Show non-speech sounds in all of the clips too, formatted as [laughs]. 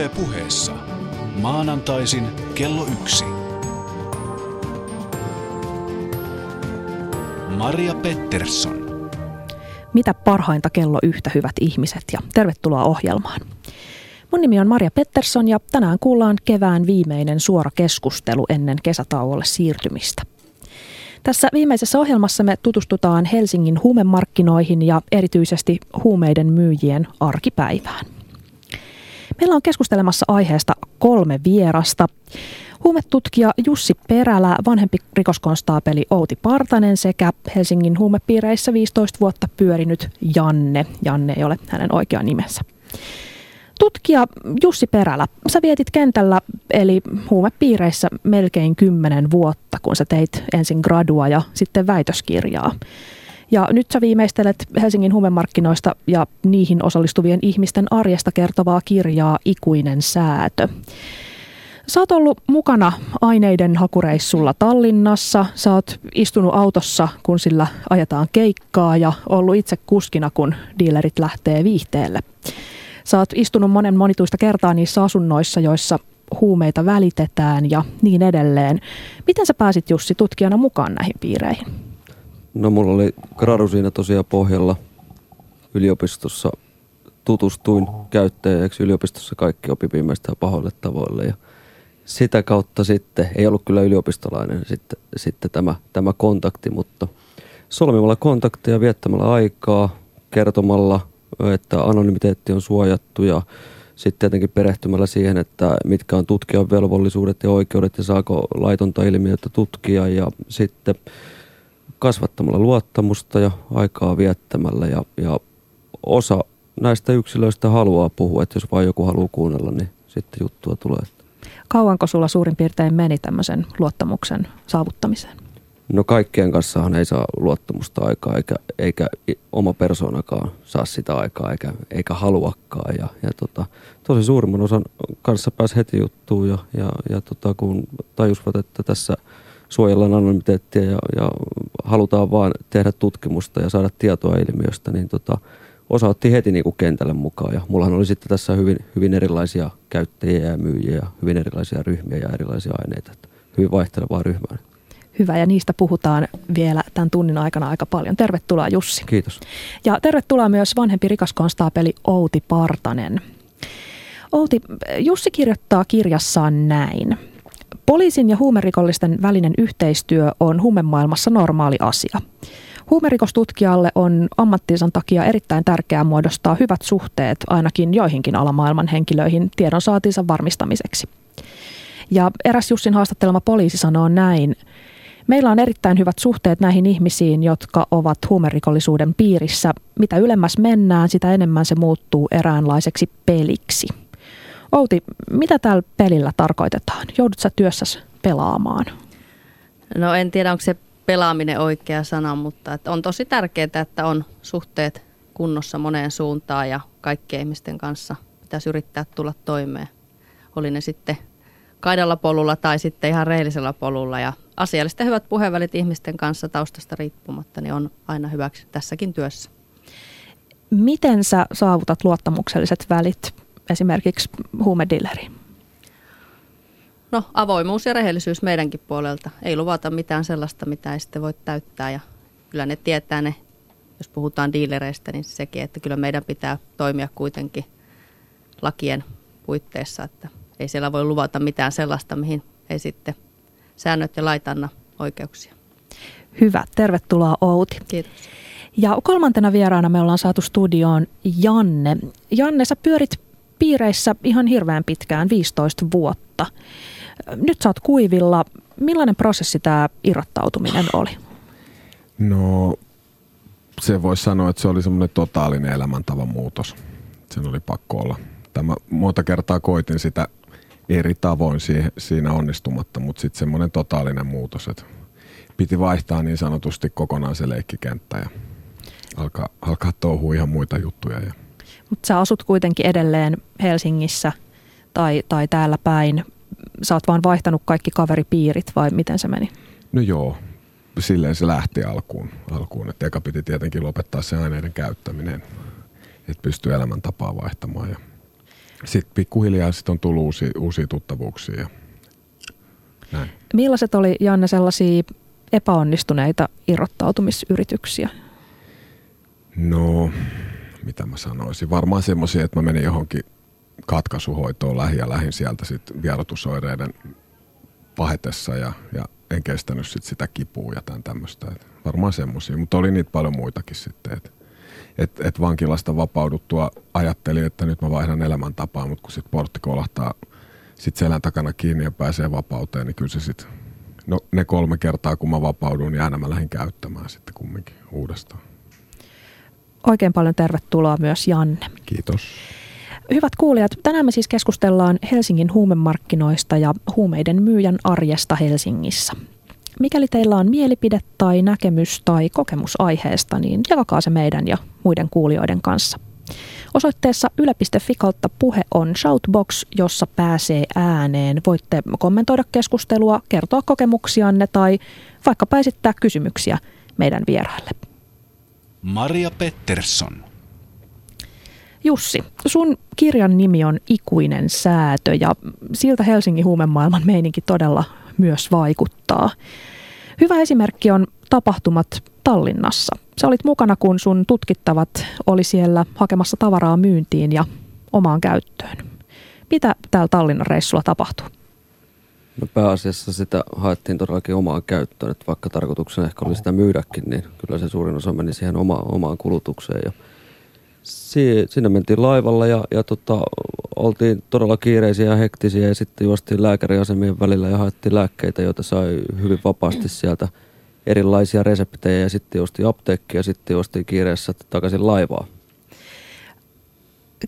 Yle puheessa. Maanantaisin kello yksi. Maria Pettersson. Mitä parhainta kello yhtä hyvät ihmiset ja tervetuloa ohjelmaan. Mun nimi on Maria Pettersson ja tänään kuullaan kevään viimeinen suora keskustelu ennen kesätauolle siirtymistä. Tässä viimeisessä ohjelmassa me tutustutaan Helsingin huumemarkkinoihin ja erityisesti huumeiden myyjien arkipäivään. Meillä on keskustelemassa aiheesta kolme vierasta. Huumetutkija Jussi Perälä, vanhempi rikoskonstaapeli Outi Partanen sekä Helsingin huumepiireissä 15 vuotta pyörinyt Janne. Janne ei ole hänen oikea nimensä. Tutkija Jussi Perälä, sä vietit kentällä eli huumepiireissä melkein kymmenen vuotta, kun sä teit ensin gradua ja sitten väitöskirjaa. Ja nyt sä viimeistelet Helsingin huumemarkkinoista ja niihin osallistuvien ihmisten arjesta kertovaa kirjaa Ikuinen säätö. Sä oot ollut mukana aineiden hakureissulla Tallinnassa, sä oot istunut autossa, kun sillä ajetaan keikkaa ja ollut itse kuskina, kun dealerit lähtee viihteelle. Sä oot istunut monen monituista kertaa niissä asunnoissa, joissa huumeita välitetään ja niin edelleen. Miten sä pääsit Jussi tutkijana mukaan näihin piireihin? No mulla oli gradu siinä tosiaan pohjalla. Yliopistossa. Tutustuin käyttäjäksi. Yliopistossa kaikki opi viimeistään pahoille tavoille. Ja sitä kautta sitten, ei ollut kyllä yliopistolainen sitten, sitten tämä, tämä kontakti, mutta solmimalla kontakteja, viettämällä aikaa, kertomalla, että anonymiteetti on suojattu ja sitten tietenkin perehtymällä siihen, että mitkä on tutkijan velvollisuudet ja oikeudet ja saako laitonta ilmiötä tutkia. Ja sitten kasvattamalla luottamusta ja aikaa viettämällä ja, ja osa näistä yksilöistä haluaa puhua, että jos vain joku haluaa kuunnella, niin sitten juttua tulee. Kauanko sulla suurin piirtein meni tämmöisen luottamuksen saavuttamiseen? No kaikkien kanssahan ei saa luottamusta aikaa, eikä, eikä oma persoonakaan saa sitä aikaa, eikä, eikä haluakaan. Ja, ja tota, tosi suurimman osan kanssa pääsi heti juttuun, ja, ja, ja tota, kun tajusivat, että tässä suojellaan anonymiteettia ja, ja halutaan vaan tehdä tutkimusta ja saada tietoa ilmiöstä, niin tota, osa otti heti niin kuin kentälle mukaan. Ja mullahan oli sitten tässä hyvin, hyvin erilaisia käyttäjiä ja myyjiä ja hyvin erilaisia ryhmiä ja erilaisia aineita. Että hyvin vaihtelevaa ryhmää. Hyvä, ja niistä puhutaan vielä tämän tunnin aikana aika paljon. Tervetuloa Jussi. Kiitos. Ja tervetuloa myös vanhempi rikaskonstaapeli Outi Partanen. Outi, Jussi kirjoittaa kirjassaan näin. Poliisin ja huumerikollisten välinen yhteistyö on huumemaailmassa normaali asia. Huumerikostutkijalle on ammattinsa takia erittäin tärkeää muodostaa hyvät suhteet ainakin joihinkin alamaailman henkilöihin tiedon saatiinsa varmistamiseksi. Ja eräs Jussin haastattelema poliisi sanoo näin. Meillä on erittäin hyvät suhteet näihin ihmisiin, jotka ovat huumerikollisuuden piirissä. Mitä ylemmäs mennään, sitä enemmän se muuttuu eräänlaiseksi peliksi. Outi, mitä tällä pelillä tarkoitetaan? Joudut sä työssäsi pelaamaan? No en tiedä, onko se pelaaminen oikea sana, mutta että on tosi tärkeää, että on suhteet kunnossa moneen suuntaan ja kaikkien ihmisten kanssa pitäisi yrittää tulla toimeen. Oli ne sitten kaidalla polulla tai sitten ihan rehellisellä polulla ja asiallista hyvät puheenvälit ihmisten kanssa taustasta riippumatta niin on aina hyväksi tässäkin työssä. Miten sä saavutat luottamukselliset välit esimerkiksi huumedilleriin? No avoimuus ja rehellisyys meidänkin puolelta. Ei luvata mitään sellaista, mitä ei sitten voi täyttää ja kyllä ne tietää ne, jos puhutaan diilereistä, niin sekin, että kyllä meidän pitää toimia kuitenkin lakien puitteissa, että ei siellä voi luvata mitään sellaista, mihin ei sitten säännöt ja lait anna oikeuksia. Hyvä, tervetuloa Outi. Kiitos. Ja kolmantena vieraana me ollaan saatu studioon Janne. Janne, sä pyörit piireissä ihan hirveän pitkään, 15 vuotta. Nyt sä oot kuivilla. Millainen prosessi tämä irrottautuminen oli? No se voisi sanoa, että se oli semmoinen totaalinen elämäntavan muutos. Sen oli pakko olla. Tämä monta kertaa koitin sitä eri tavoin siinä onnistumatta, mutta sitten semmoinen totaalinen muutos, että piti vaihtaa niin sanotusti kokonaan se leikkikenttä ja alkaa, alkaa touhua ihan muita juttuja. Ja. Mutta sä asut kuitenkin edelleen Helsingissä tai, tai täällä päin. Sä oot vaan vaihtanut kaikki kaveripiirit vai miten se meni? No joo, silleen se lähti alkuun. alkuun. Et eka piti tietenkin lopettaa se aineiden käyttäminen, että pystyy elämäntapaa vaihtamaan. Ja sitten pikkuhiljaa sit on tullut uusia, uusia tuttavuuksia. Ja näin. Millaiset oli, Janne, sellaisia epäonnistuneita irrottautumisyrityksiä? No, mitä mä sanoisin. Varmaan semmoisia, että mä menin johonkin katkaisuhoitoon lähi ja lähin sieltä sitten vierotusoireiden pahetessa ja, ja en kestänyt sit sitä kipua ja tämän tämmöistä. Varmaan semmoisia, mutta oli niitä paljon muitakin sitten. Että et, et vankilasta vapauduttua ajattelin, että nyt mä vaihdan elämäntapaa, mutta kun sitten portti kolahtaa sit selän takana kiinni ja pääsee vapauteen, niin kyllä se sitten, no ne kolme kertaa kun mä vapaudun, niin aina mä lähdin käyttämään sitten kumminkin uudestaan. Oikein paljon tervetuloa myös Janne. Kiitos. Hyvät kuulijat, tänään me siis keskustellaan Helsingin huumemarkkinoista ja huumeiden myyjän arjesta Helsingissä. Mikäli teillä on mielipide tai näkemys tai kokemus aiheesta, niin jakakaa se meidän ja muiden kuulijoiden kanssa. Osoitteessa yle.fi kautta puhe on Shoutbox, jossa pääsee ääneen. Voitte kommentoida keskustelua, kertoa kokemuksianne tai vaikka esittää kysymyksiä meidän vieraille. Maria Pettersson. Jussi, sun kirjan nimi on Ikuinen säätö ja siltä Helsingin huumemaailman meininki todella myös vaikuttaa. Hyvä esimerkki on tapahtumat Tallinnassa. Sä olit mukana, kun sun tutkittavat oli siellä hakemassa tavaraa myyntiin ja omaan käyttöön. Mitä täällä Tallinnan reissulla tapahtui? No pääasiassa sitä haettiin todellakin omaan käyttöön, että vaikka tarkoituksena ehkä oli sitä myydäkin, niin kyllä se suurin osa meni siihen oma, omaan kulutukseen. Ja si, sinne mentiin laivalla ja, ja tota, oltiin todella kiireisiä ja hektisiä ja sitten juostiin lääkäriasemien välillä ja haettiin lääkkeitä, joita sai hyvin vapaasti sieltä erilaisia reseptejä ja sitten juostiin apteekki ja sitten juostiin kiireessä takaisin laivaa.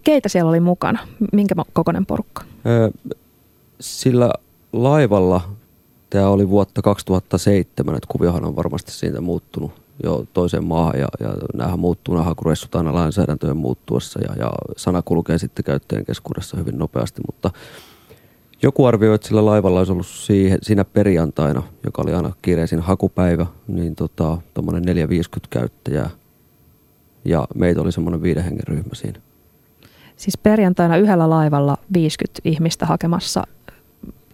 Keitä siellä oli mukana? Minkä kokoinen porukka? Sillä laivalla tämä oli vuotta 2007, että kuviohan on varmasti siitä muuttunut jo toiseen maahan ja, ja näähän muuttuu, nämä hakureissut aina lainsäädäntöjen muuttuessa ja, ja sana kulkee sitten käyttäjän keskuudessa hyvin nopeasti, mutta joku arvioi, että sillä laivalla olisi ollut siihen, siinä perjantaina, joka oli aina kiireisin hakupäivä, niin tota, tuommoinen 450 käyttäjää ja meitä oli semmoinen viiden hengen ryhmä siinä. Siis perjantaina yhdellä laivalla 50 ihmistä hakemassa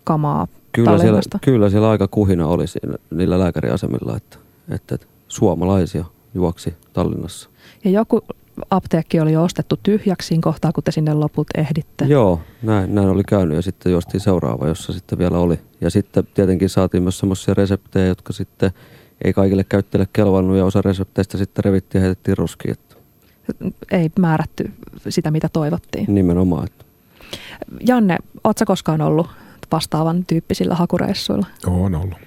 kamaa Kyllä siellä, kyllä siellä aika kuhina oli siinä, niillä lääkäriasemilla, että, että suomalaisia juoksi Tallinnassa. Ja joku apteekki oli jo ostettu tyhjäksi siinä kohtaa, kun te sinne loput ehditte. Joo, näin, näin oli käynyt ja sitten juostiin seuraava, jossa sitten vielä oli. Ja sitten tietenkin saatiin myös semmoisia reseptejä, jotka sitten ei kaikille käyttäjille kelvannut ja osa resepteistä sitten revittiin ja heitettiin roskiin. Ei määrätty sitä, mitä toivottiin. Nimenomaan. Että. Janne, ootko koskaan ollut vastaavan tyyppisillä hakureissuilla? On ollut.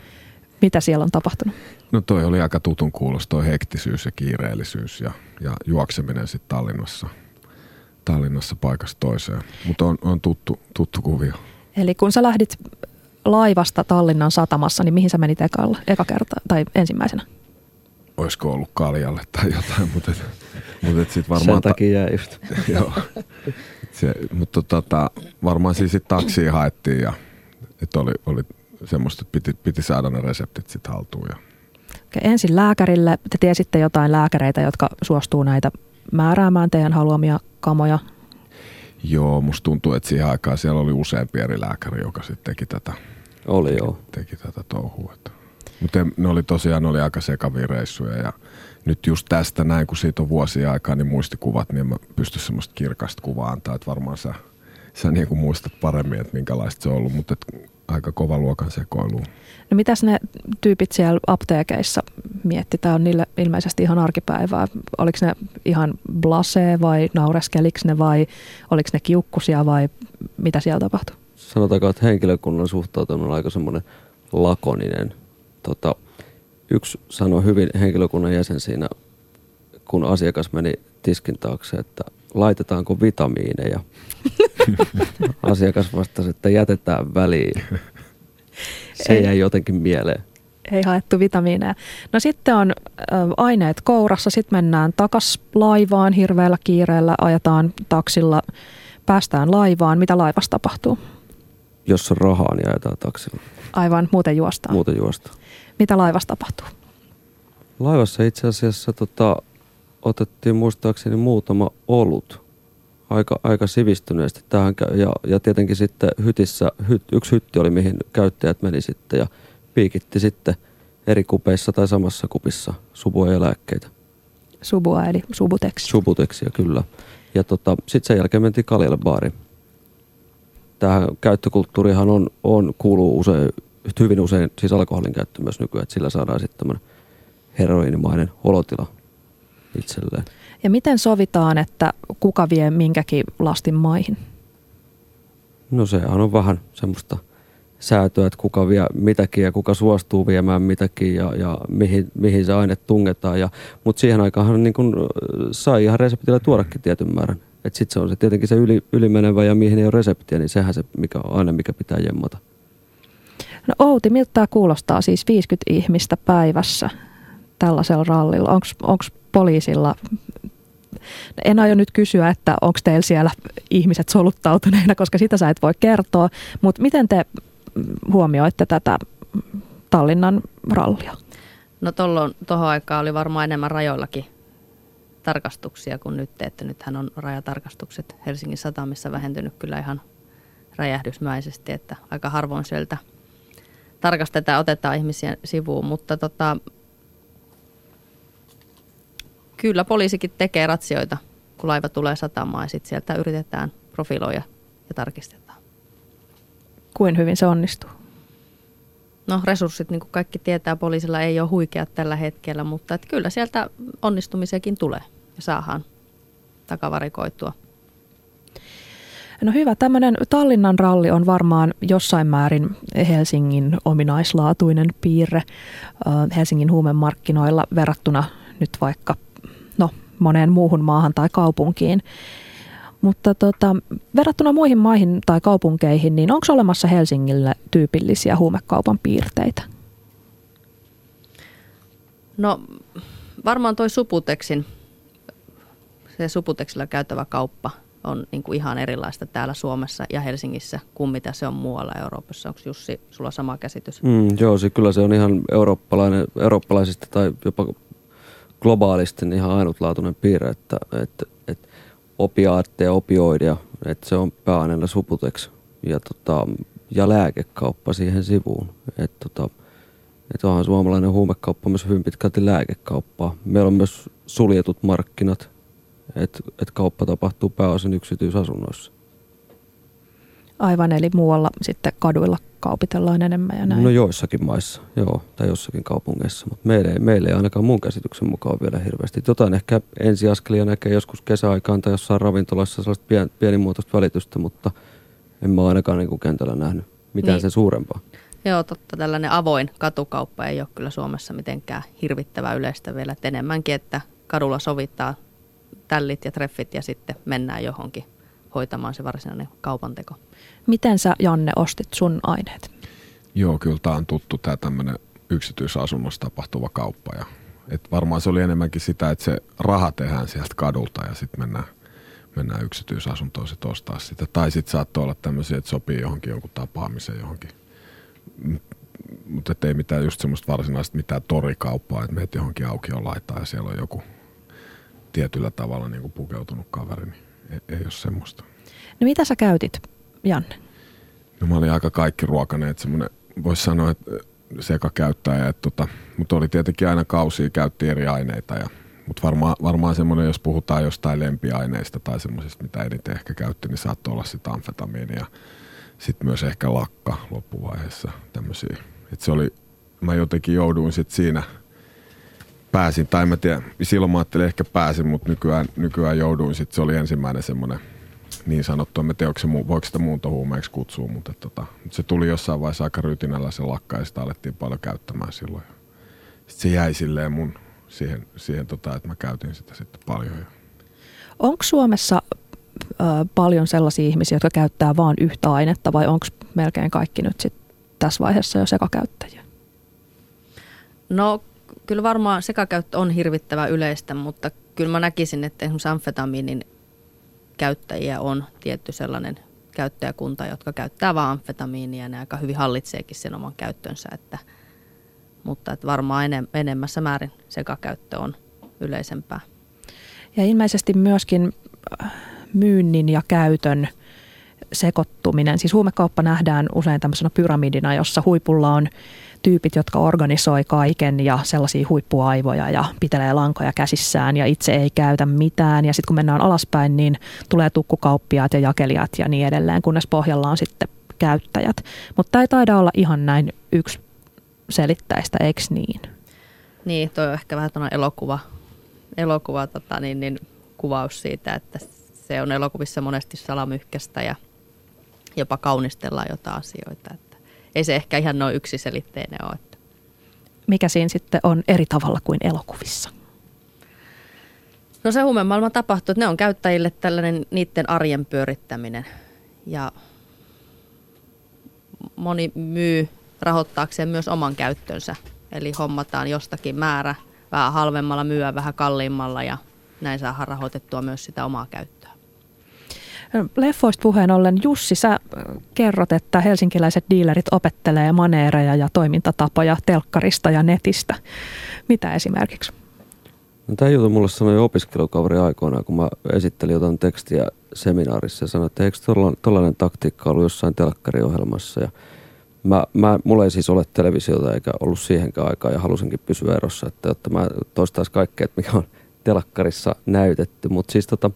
Mitä siellä on tapahtunut? No toi oli aika tutun kuulos, toi hektisyys ja kiireellisyys ja, ja juokseminen sitten Tallinnassa, Tallinnassa paikasta toiseen. Mutta on, on tuttu, tuttu kuvio. Eli kun sä lähdit laivasta Tallinnan satamassa, niin mihin sä menit ekalla, eka kerta, tai ensimmäisenä? Olisiko ollut kaljalle tai jotain, mutta, mutta sitten varmaan... Sen takia jäi just. [laughs] joo. Se, mutta tota, varmaan siis sit taksiin haettiin ja että oli, oli semmoista, että piti, piti saada ne reseptit sitten haltuun. Ja. Okay, ensin lääkärille. Te tiesitte jotain lääkäreitä, jotka suostuu näitä määräämään teidän haluamia kamoja? Joo, musta tuntuu, että siihen aikaan siellä oli useampi eri lääkäri, joka sitten teki tätä. Oli joo. Teki tätä touhua. Mutta ne oli tosiaan ne oli aika sekavia reissuja ja nyt just tästä näin, kun siitä on vuosia aikaa, niin muistikuvat, niin mä pystyn semmoista kirkasta kuvaa antaa, että varmaan sä, sä niin kuin muistat paremmin, että minkälaista se on ollut, mutta aika kova luokan sekoilu. No mitäs ne tyypit siellä apteekeissa mietti? Tämä on niille ilmeisesti ihan arkipäivää. Oliko ne ihan blasee vai naureskeliko ne vai oliko ne kiukkusia vai mitä siellä tapahtui? Sanotaanko, että henkilökunnan suhtautuminen on aika semmoinen lakoninen. Tota, yksi sanoi hyvin henkilökunnan jäsen siinä, kun asiakas meni tiskin taakse, että laitetaanko vitamiineja. [laughs] asiakas vastasi, että jätetään väliin. Se ei. jäi jotenkin mieleen. Ei haettu vitamiineja. No sitten on aineet kourassa, sitten mennään takas laivaan hirveällä kiireellä, ajetaan taksilla, päästään laivaan. Mitä laivassa tapahtuu? Jos on rahaa, niin ajetaan taksilla. Aivan, muuten juostaan. Muuten juostaan. Mitä laivassa tapahtuu? Laivassa itse asiassa tota, otettiin muistaakseni muutama olut aika, aika sivistyneesti tähän. Ja, ja tietenkin sitten hytissä, hy, yksi hytti oli, mihin käyttäjät meni sitten ja piikitti sitten eri kupeissa tai samassa kupissa subua ja lääkkeitä. Subua eli subuteksi. Subuteksia, kyllä. Ja tota, sitten sen jälkeen mentiin Kaljalle baariin. Tähän käyttökulttuurihan on, on, kuuluu usein, hyvin usein, siis alkoholin käyttö myös nykyään, että sillä saadaan sitten tämmöinen heroinimainen olotila itselleen. Ja miten sovitaan, että kuka vie minkäkin lastin maihin? No sehän on vähän semmoista säätöä, että kuka vie mitäkin ja kuka suostuu viemään mitäkin ja, ja mihin, mihin se aine tungetaan. Ja, mutta siihen aikaan niin kun sai ihan reseptillä tuodakin tietyn määrän. Sitten se on se tietenkin se yli, ylimenevä ja mihin ei ole reseptiä, niin sehän se mikä on aine, mikä pitää jemmata. No Outi, miltä tämä kuulostaa siis 50 ihmistä päivässä tällaisella rallilla? Onko poliisilla en aio nyt kysyä, että onko teillä siellä ihmiset soluttautuneina, koska sitä sä et voi kertoa, mutta miten te huomioitte tätä Tallinnan rallia? No tuohon aikaan oli varmaan enemmän rajoillakin tarkastuksia kuin nyt, että nythän on rajatarkastukset Helsingin satamissa vähentynyt kyllä ihan räjähdysmäisesti, että aika harvoin sieltä tarkastetaan otetaan ihmisiä sivuun, mutta tota, kyllä poliisikin tekee ratsioita, kun laiva tulee satamaan ja sitten sieltä yritetään profiloida ja tarkistetaan. Kuin hyvin se onnistuu? No resurssit, niin kuin kaikki tietää, poliisilla ei ole huikeat tällä hetkellä, mutta että kyllä sieltä onnistumisiakin tulee ja saadaan takavarikoitua. No hyvä, tämmöinen Tallinnan ralli on varmaan jossain määrin Helsingin ominaislaatuinen piirre Helsingin huumemarkkinoilla verrattuna nyt vaikka moneen muuhun maahan tai kaupunkiin. Mutta tota, verrattuna muihin maihin tai kaupunkeihin, niin onko olemassa Helsingille tyypillisiä huumekaupan piirteitä? No varmaan toi Suputeksin, se Suputeksilla käytävä kauppa on niin kuin ihan erilaista täällä Suomessa ja Helsingissä kuin mitä se on muualla Euroopassa. Onko Jussi, sulla sama käsitys? Mm, joo, se, kyllä se on ihan eurooppalainen, eurooppalaisista tai jopa globaalisti niin ihan ainutlaatuinen piirre, että, että, että opiaatteja, opioidia, että se on pääaineena suputeksi ja, tota, ja lääkekauppa siihen sivuun. Että tota, että onhan suomalainen huumekauppa myös hyvin pitkälti lääkekauppaa. Meillä on myös suljetut markkinat, että et kauppa tapahtuu pääosin yksityisasunnoissa. Aivan, eli muualla sitten kaduilla kaupitellaan enemmän ja näin. No joissakin maissa, joo, tai jossakin kaupungeissa, mutta meillä ei, meillä ei ainakaan mun käsityksen mukaan vielä hirveästi. Jotain ehkä ensiaskelia näkee joskus kesäaikaan tai jossain ravintolassa sellaista pien, pienimuotoista välitystä, mutta en mä ainakaan niin kuin kentällä nähnyt mitään niin. sen suurempaa. Joo, totta. Tällainen avoin katukauppa ei ole kyllä Suomessa mitenkään hirvittävä yleistä vielä. Et enemmänkin, että kadulla sovittaa tällit ja treffit ja sitten mennään johonkin hoitamaan se varsinainen kaupanteko. Miten sä, Janne, ostit sun aineet? Joo, kyllä tämä on tuttu tämä tämmöinen yksityisasunnossa tapahtuva kauppa. Ja, et varmaan se oli enemmänkin sitä, että se raha tehdään sieltä kadulta ja sitten mennään, mennään yksityisasuntoon sitten ostaa sitä. Tai sitten saattoi olla tämmöisiä, että sopii johonkin jonkun tapaamiseen johonkin. Mutta ei mitään just semmoista varsinaista mitään torikauppaa, että meet johonkin laitaa ja siellä on joku tietyllä tavalla niin kuin pukeutunut kaveri, niin ei, ei ole semmoista. No mitä sä käytit, Janne? No mä olin aika kaikki ruokaneet, semmoinen, voisi sanoa, että sekakäyttäjä, että tota, mutta oli tietenkin aina kausia, käytti eri aineita ja mutta varmaan, varmaan semmoinen, jos puhutaan jostain lempiaineista tai semmoisista, mitä eniten ehkä käytti, niin saattoi olla sitä amfetamiinia ja sitten myös ehkä lakka loppuvaiheessa tämmöisiä. Et se oli, mä jotenkin jouduin sitten siinä – pääsin, tai mä tiedän, silloin mä ajattelin ehkä pääsin, mutta nykyään, nykyään jouduin sitten, se oli ensimmäinen semmoinen niin sanottu, en tiedä, se, voiko sitä muuntohuumeeksi kutsua, mutta tota, se tuli jossain vaiheessa aika rytinällä se lakka ja sitä alettiin paljon käyttämään silloin. Sitten se jäi silleen mun siihen, siihen tota, että mä käytin sitä sitten paljon. Onko Suomessa ö, paljon sellaisia ihmisiä, jotka käyttää vain yhtä ainetta vai onko melkein kaikki nyt sit tässä vaiheessa jo sekakäyttäjiä? No kyllä varmaan sekakäyttö on hirvittävä yleistä, mutta kyllä mä näkisin, että esimerkiksi amfetamiinin käyttäjiä on tietty sellainen käyttäjäkunta, jotka käyttää vain amfetamiinia ja ne aika hyvin hallitseekin sen oman käyttönsä. Että, mutta että varmaan enem, enemmässä määrin sekakäyttö on yleisempää. Ja ilmeisesti myöskin äh, myynnin ja käytön sekoittuminen. Siis huumekauppa nähdään usein tämmöisenä pyramidina, jossa huipulla on tyypit, jotka organisoi kaiken ja sellaisia huippuaivoja ja pitelee lankoja käsissään ja itse ei käytä mitään. Ja sitten kun mennään alaspäin, niin tulee tukkukauppiaat ja jakelijat ja niin edelleen, kunnes pohjalla on sitten käyttäjät. Mutta tämä ei taida olla ihan näin yksi selittäistä, eikö niin? Niin, toi on ehkä vähän elokuva, elokuva tota, niin, niin, kuvaus siitä, että se on elokuvissa monesti salamyhkästä ja jopa kaunistellaan jotain asioita. Että ei se ehkä ihan noin yksiselitteinen ole. Että. Mikä siinä sitten on eri tavalla kuin elokuvissa? No se huumemaailma tapahtuu, että ne on käyttäjille tällainen niiden arjen pyörittäminen. Ja moni myy rahoittaakseen myös oman käyttönsä. Eli hommataan jostakin määrä vähän halvemmalla, myyä vähän kalliimmalla ja näin saadaan rahoitettua myös sitä omaa käyttöä. Leffoista puheen ollen, Jussi, sä kerrot, että helsinkiläiset diilerit opettelee maneereja ja toimintatapoja telkkarista ja netistä. Mitä esimerkiksi? No, tämä juttu mulle sanoi opiskelukaveri aikoinaan, kun mä esittelin jotain tekstiä seminaarissa ja sanoin, että eikö tuollainen taktiikka ollut jossain telkkariohjelmassa. Ja mä, mä, mulla ei siis ole televisiota eikä ollut siihenkään aikaa ja halusinkin pysyä erossa, että jotta mä toistaisin kaikkea, että mikä on telkkarissa näytetty. Mutta siis tota,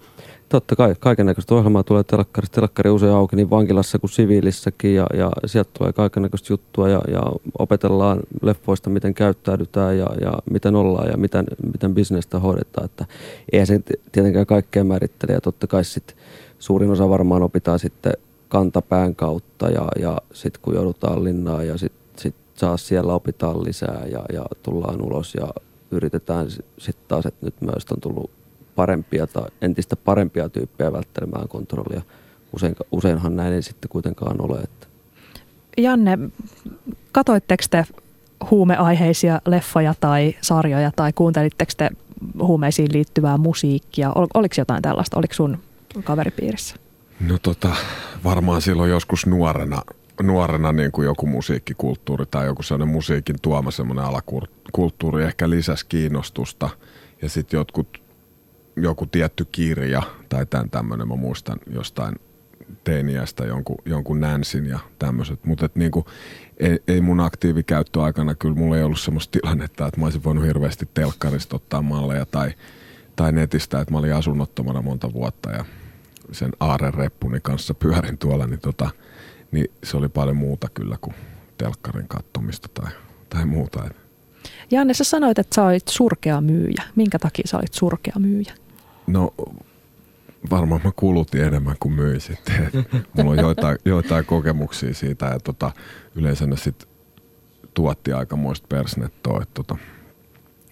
totta kai kaiken näköistä ohjelmaa tulee telkkarista. Telkkari usein auki niin vankilassa kuin siviilissäkin ja, ja sieltä tulee kaiken näköistä juttua ja, ja opetellaan leffoista, miten käyttäydytään ja, ja miten ollaan ja miten, miten bisnestä hoidetaan. Että eihän se tietenkään kaikkea määrittele ja totta kai sit suurin osa varmaan opitaan sitten kantapään kautta ja, ja sitten kun joudutaan linnaan ja sitten sit saa siellä opitaan lisää ja, ja tullaan ulos ja yritetään sitten taas, että nyt myös on tullut parempia tai entistä parempia tyyppejä välttelemään kontrollia. Usein, useinhan näin ei sitten kuitenkaan ole. Että. Janne, katoitteko te huumeaiheisia leffoja tai sarjoja tai kuuntelitteko te huumeisiin liittyvää musiikkia? Ol, oliko jotain tällaista? Oliko sun kaveripiirissä? No tota, varmaan silloin joskus nuorena, nuorena niin kuin joku musiikkikulttuuri tai joku sellainen musiikin tuoma semmoinen alakulttuuri ehkä lisäsi kiinnostusta. Ja sitten jotkut joku tietty kirja tai tämän tämmöinen, mä muistan jostain teiniästä jonkun, jonkun Nansin ja tämmöiset, mutta niinku, ei, ei mun aktiivikäyttöaikana kyllä mulla ei ollut semmoista tilannetta, että mä olisin voinut hirveästi telkkarista ottaa malleja tai, tai netistä, että mä olin asunnottomana monta vuotta ja sen Aaren-reppuni kanssa pyörin tuolla, niin, tota, niin se oli paljon muuta kyllä kuin telkkarin kattomista tai, tai muuta. Janne, sä sanoit, että sä olit surkea myyjä. Minkä takia sä olit surkea myyjä? No varmaan mä kulutin enemmän kuin myin sitten. [laughs] Mulla on joitain, joitain kokemuksia siitä ja tota, yleensä ne sitten tuotti aikamoista persnettoa. Tota,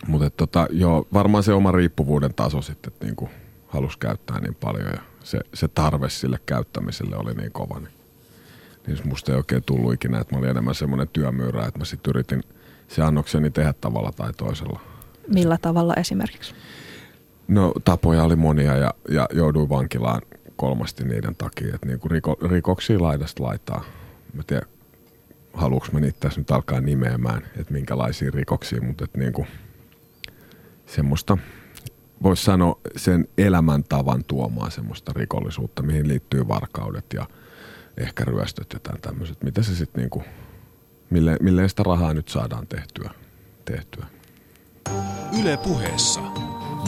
mutta tota, joo, varmaan se oma riippuvuuden taso sitten, että niinku halusi käyttää niin paljon ja se, se tarve sille käyttämiselle oli niin kova. Niin, niin musta ei oikein tullut ikinä, että mä olin enemmän semmoinen työmyyrä, että mä sitten yritin se annokseni tehdä tavalla tai toisella. Millä tavalla esimerkiksi? No tapoja oli monia ja, ja jouduin vankilaan kolmasti niiden takia, että niinku riko, rikoksia laidasta laitaa. Mä tiedän, haluuks mä niitä tässä nyt alkaa nimeämään, että minkälaisia rikoksia, mutta että niinku, semmoista, voisi sanoa sen elämäntavan tuomaan semmoista rikollisuutta, mihin liittyy varkaudet ja ehkä ryöstöt ja tämmöiset. Mitä se sitten niinku, mille, milleen sitä rahaa nyt saadaan tehtyä? tehtyä. Yle puheessa.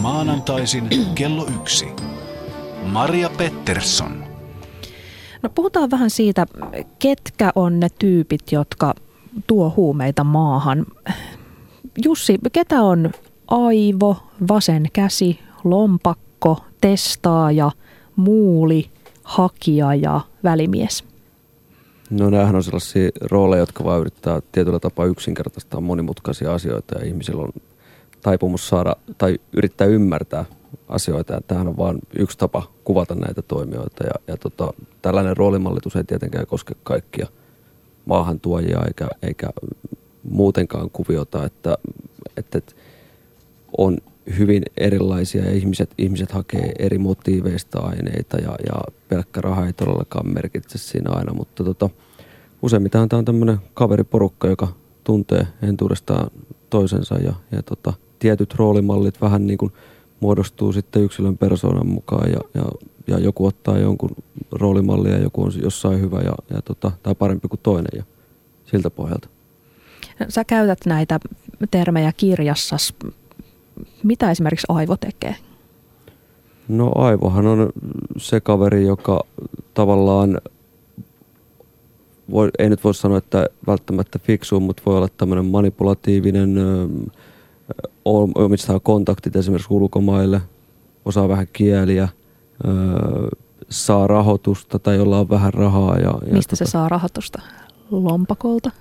Maanantaisin kello yksi. Maria Pettersson. No puhutaan vähän siitä, ketkä on ne tyypit, jotka tuo huumeita maahan. Jussi, ketä on aivo, vasen käsi, lompakko, testaaja, muuli, hakija ja välimies? No nämähän on sellaisia rooleja, jotka vaan yrittää tietyllä tapaa yksinkertaistaa monimutkaisia asioita ja ihmisillä on taipumus saada tai yrittää ymmärtää asioita. Ja tämähän on vain yksi tapa kuvata näitä toimijoita. Ja, ja tota, tällainen roolimallitus ei tietenkään koske kaikkia maahantuojia eikä, eikä muutenkaan kuviota, että, että, että on hyvin erilaisia ja ihmiset, ihmiset hakee eri motiiveista aineita ja, ja pelkkä raha ei todellakaan merkitse siinä aina, mutta tota, useimmiten tämä on tämmöinen kaveriporukka, joka tuntee entuudestaan toisensa ja, ja tota, tietyt roolimallit vähän niin kuin muodostuu sitten yksilön persoonan mukaan ja, ja, ja joku ottaa jonkun roolimallia ja joku on jossain hyvä ja, ja tota, tai parempi kuin toinen ja siltä pohjalta. Sä käytät näitä termejä kirjassas. Mitä esimerkiksi aivo tekee? No aivohan on se kaveri, joka tavallaan, voi, ei nyt voi sanoa, että välttämättä fiksu, mutta voi olla tämmöinen manipulatiivinen, omistaa kontaktit esimerkiksi ulkomaille, osaa vähän kieliä, saa rahoitusta tai jolla on vähän rahaa. Ja, ja Mistä tota, se saa rahoitusta? Lompakolta?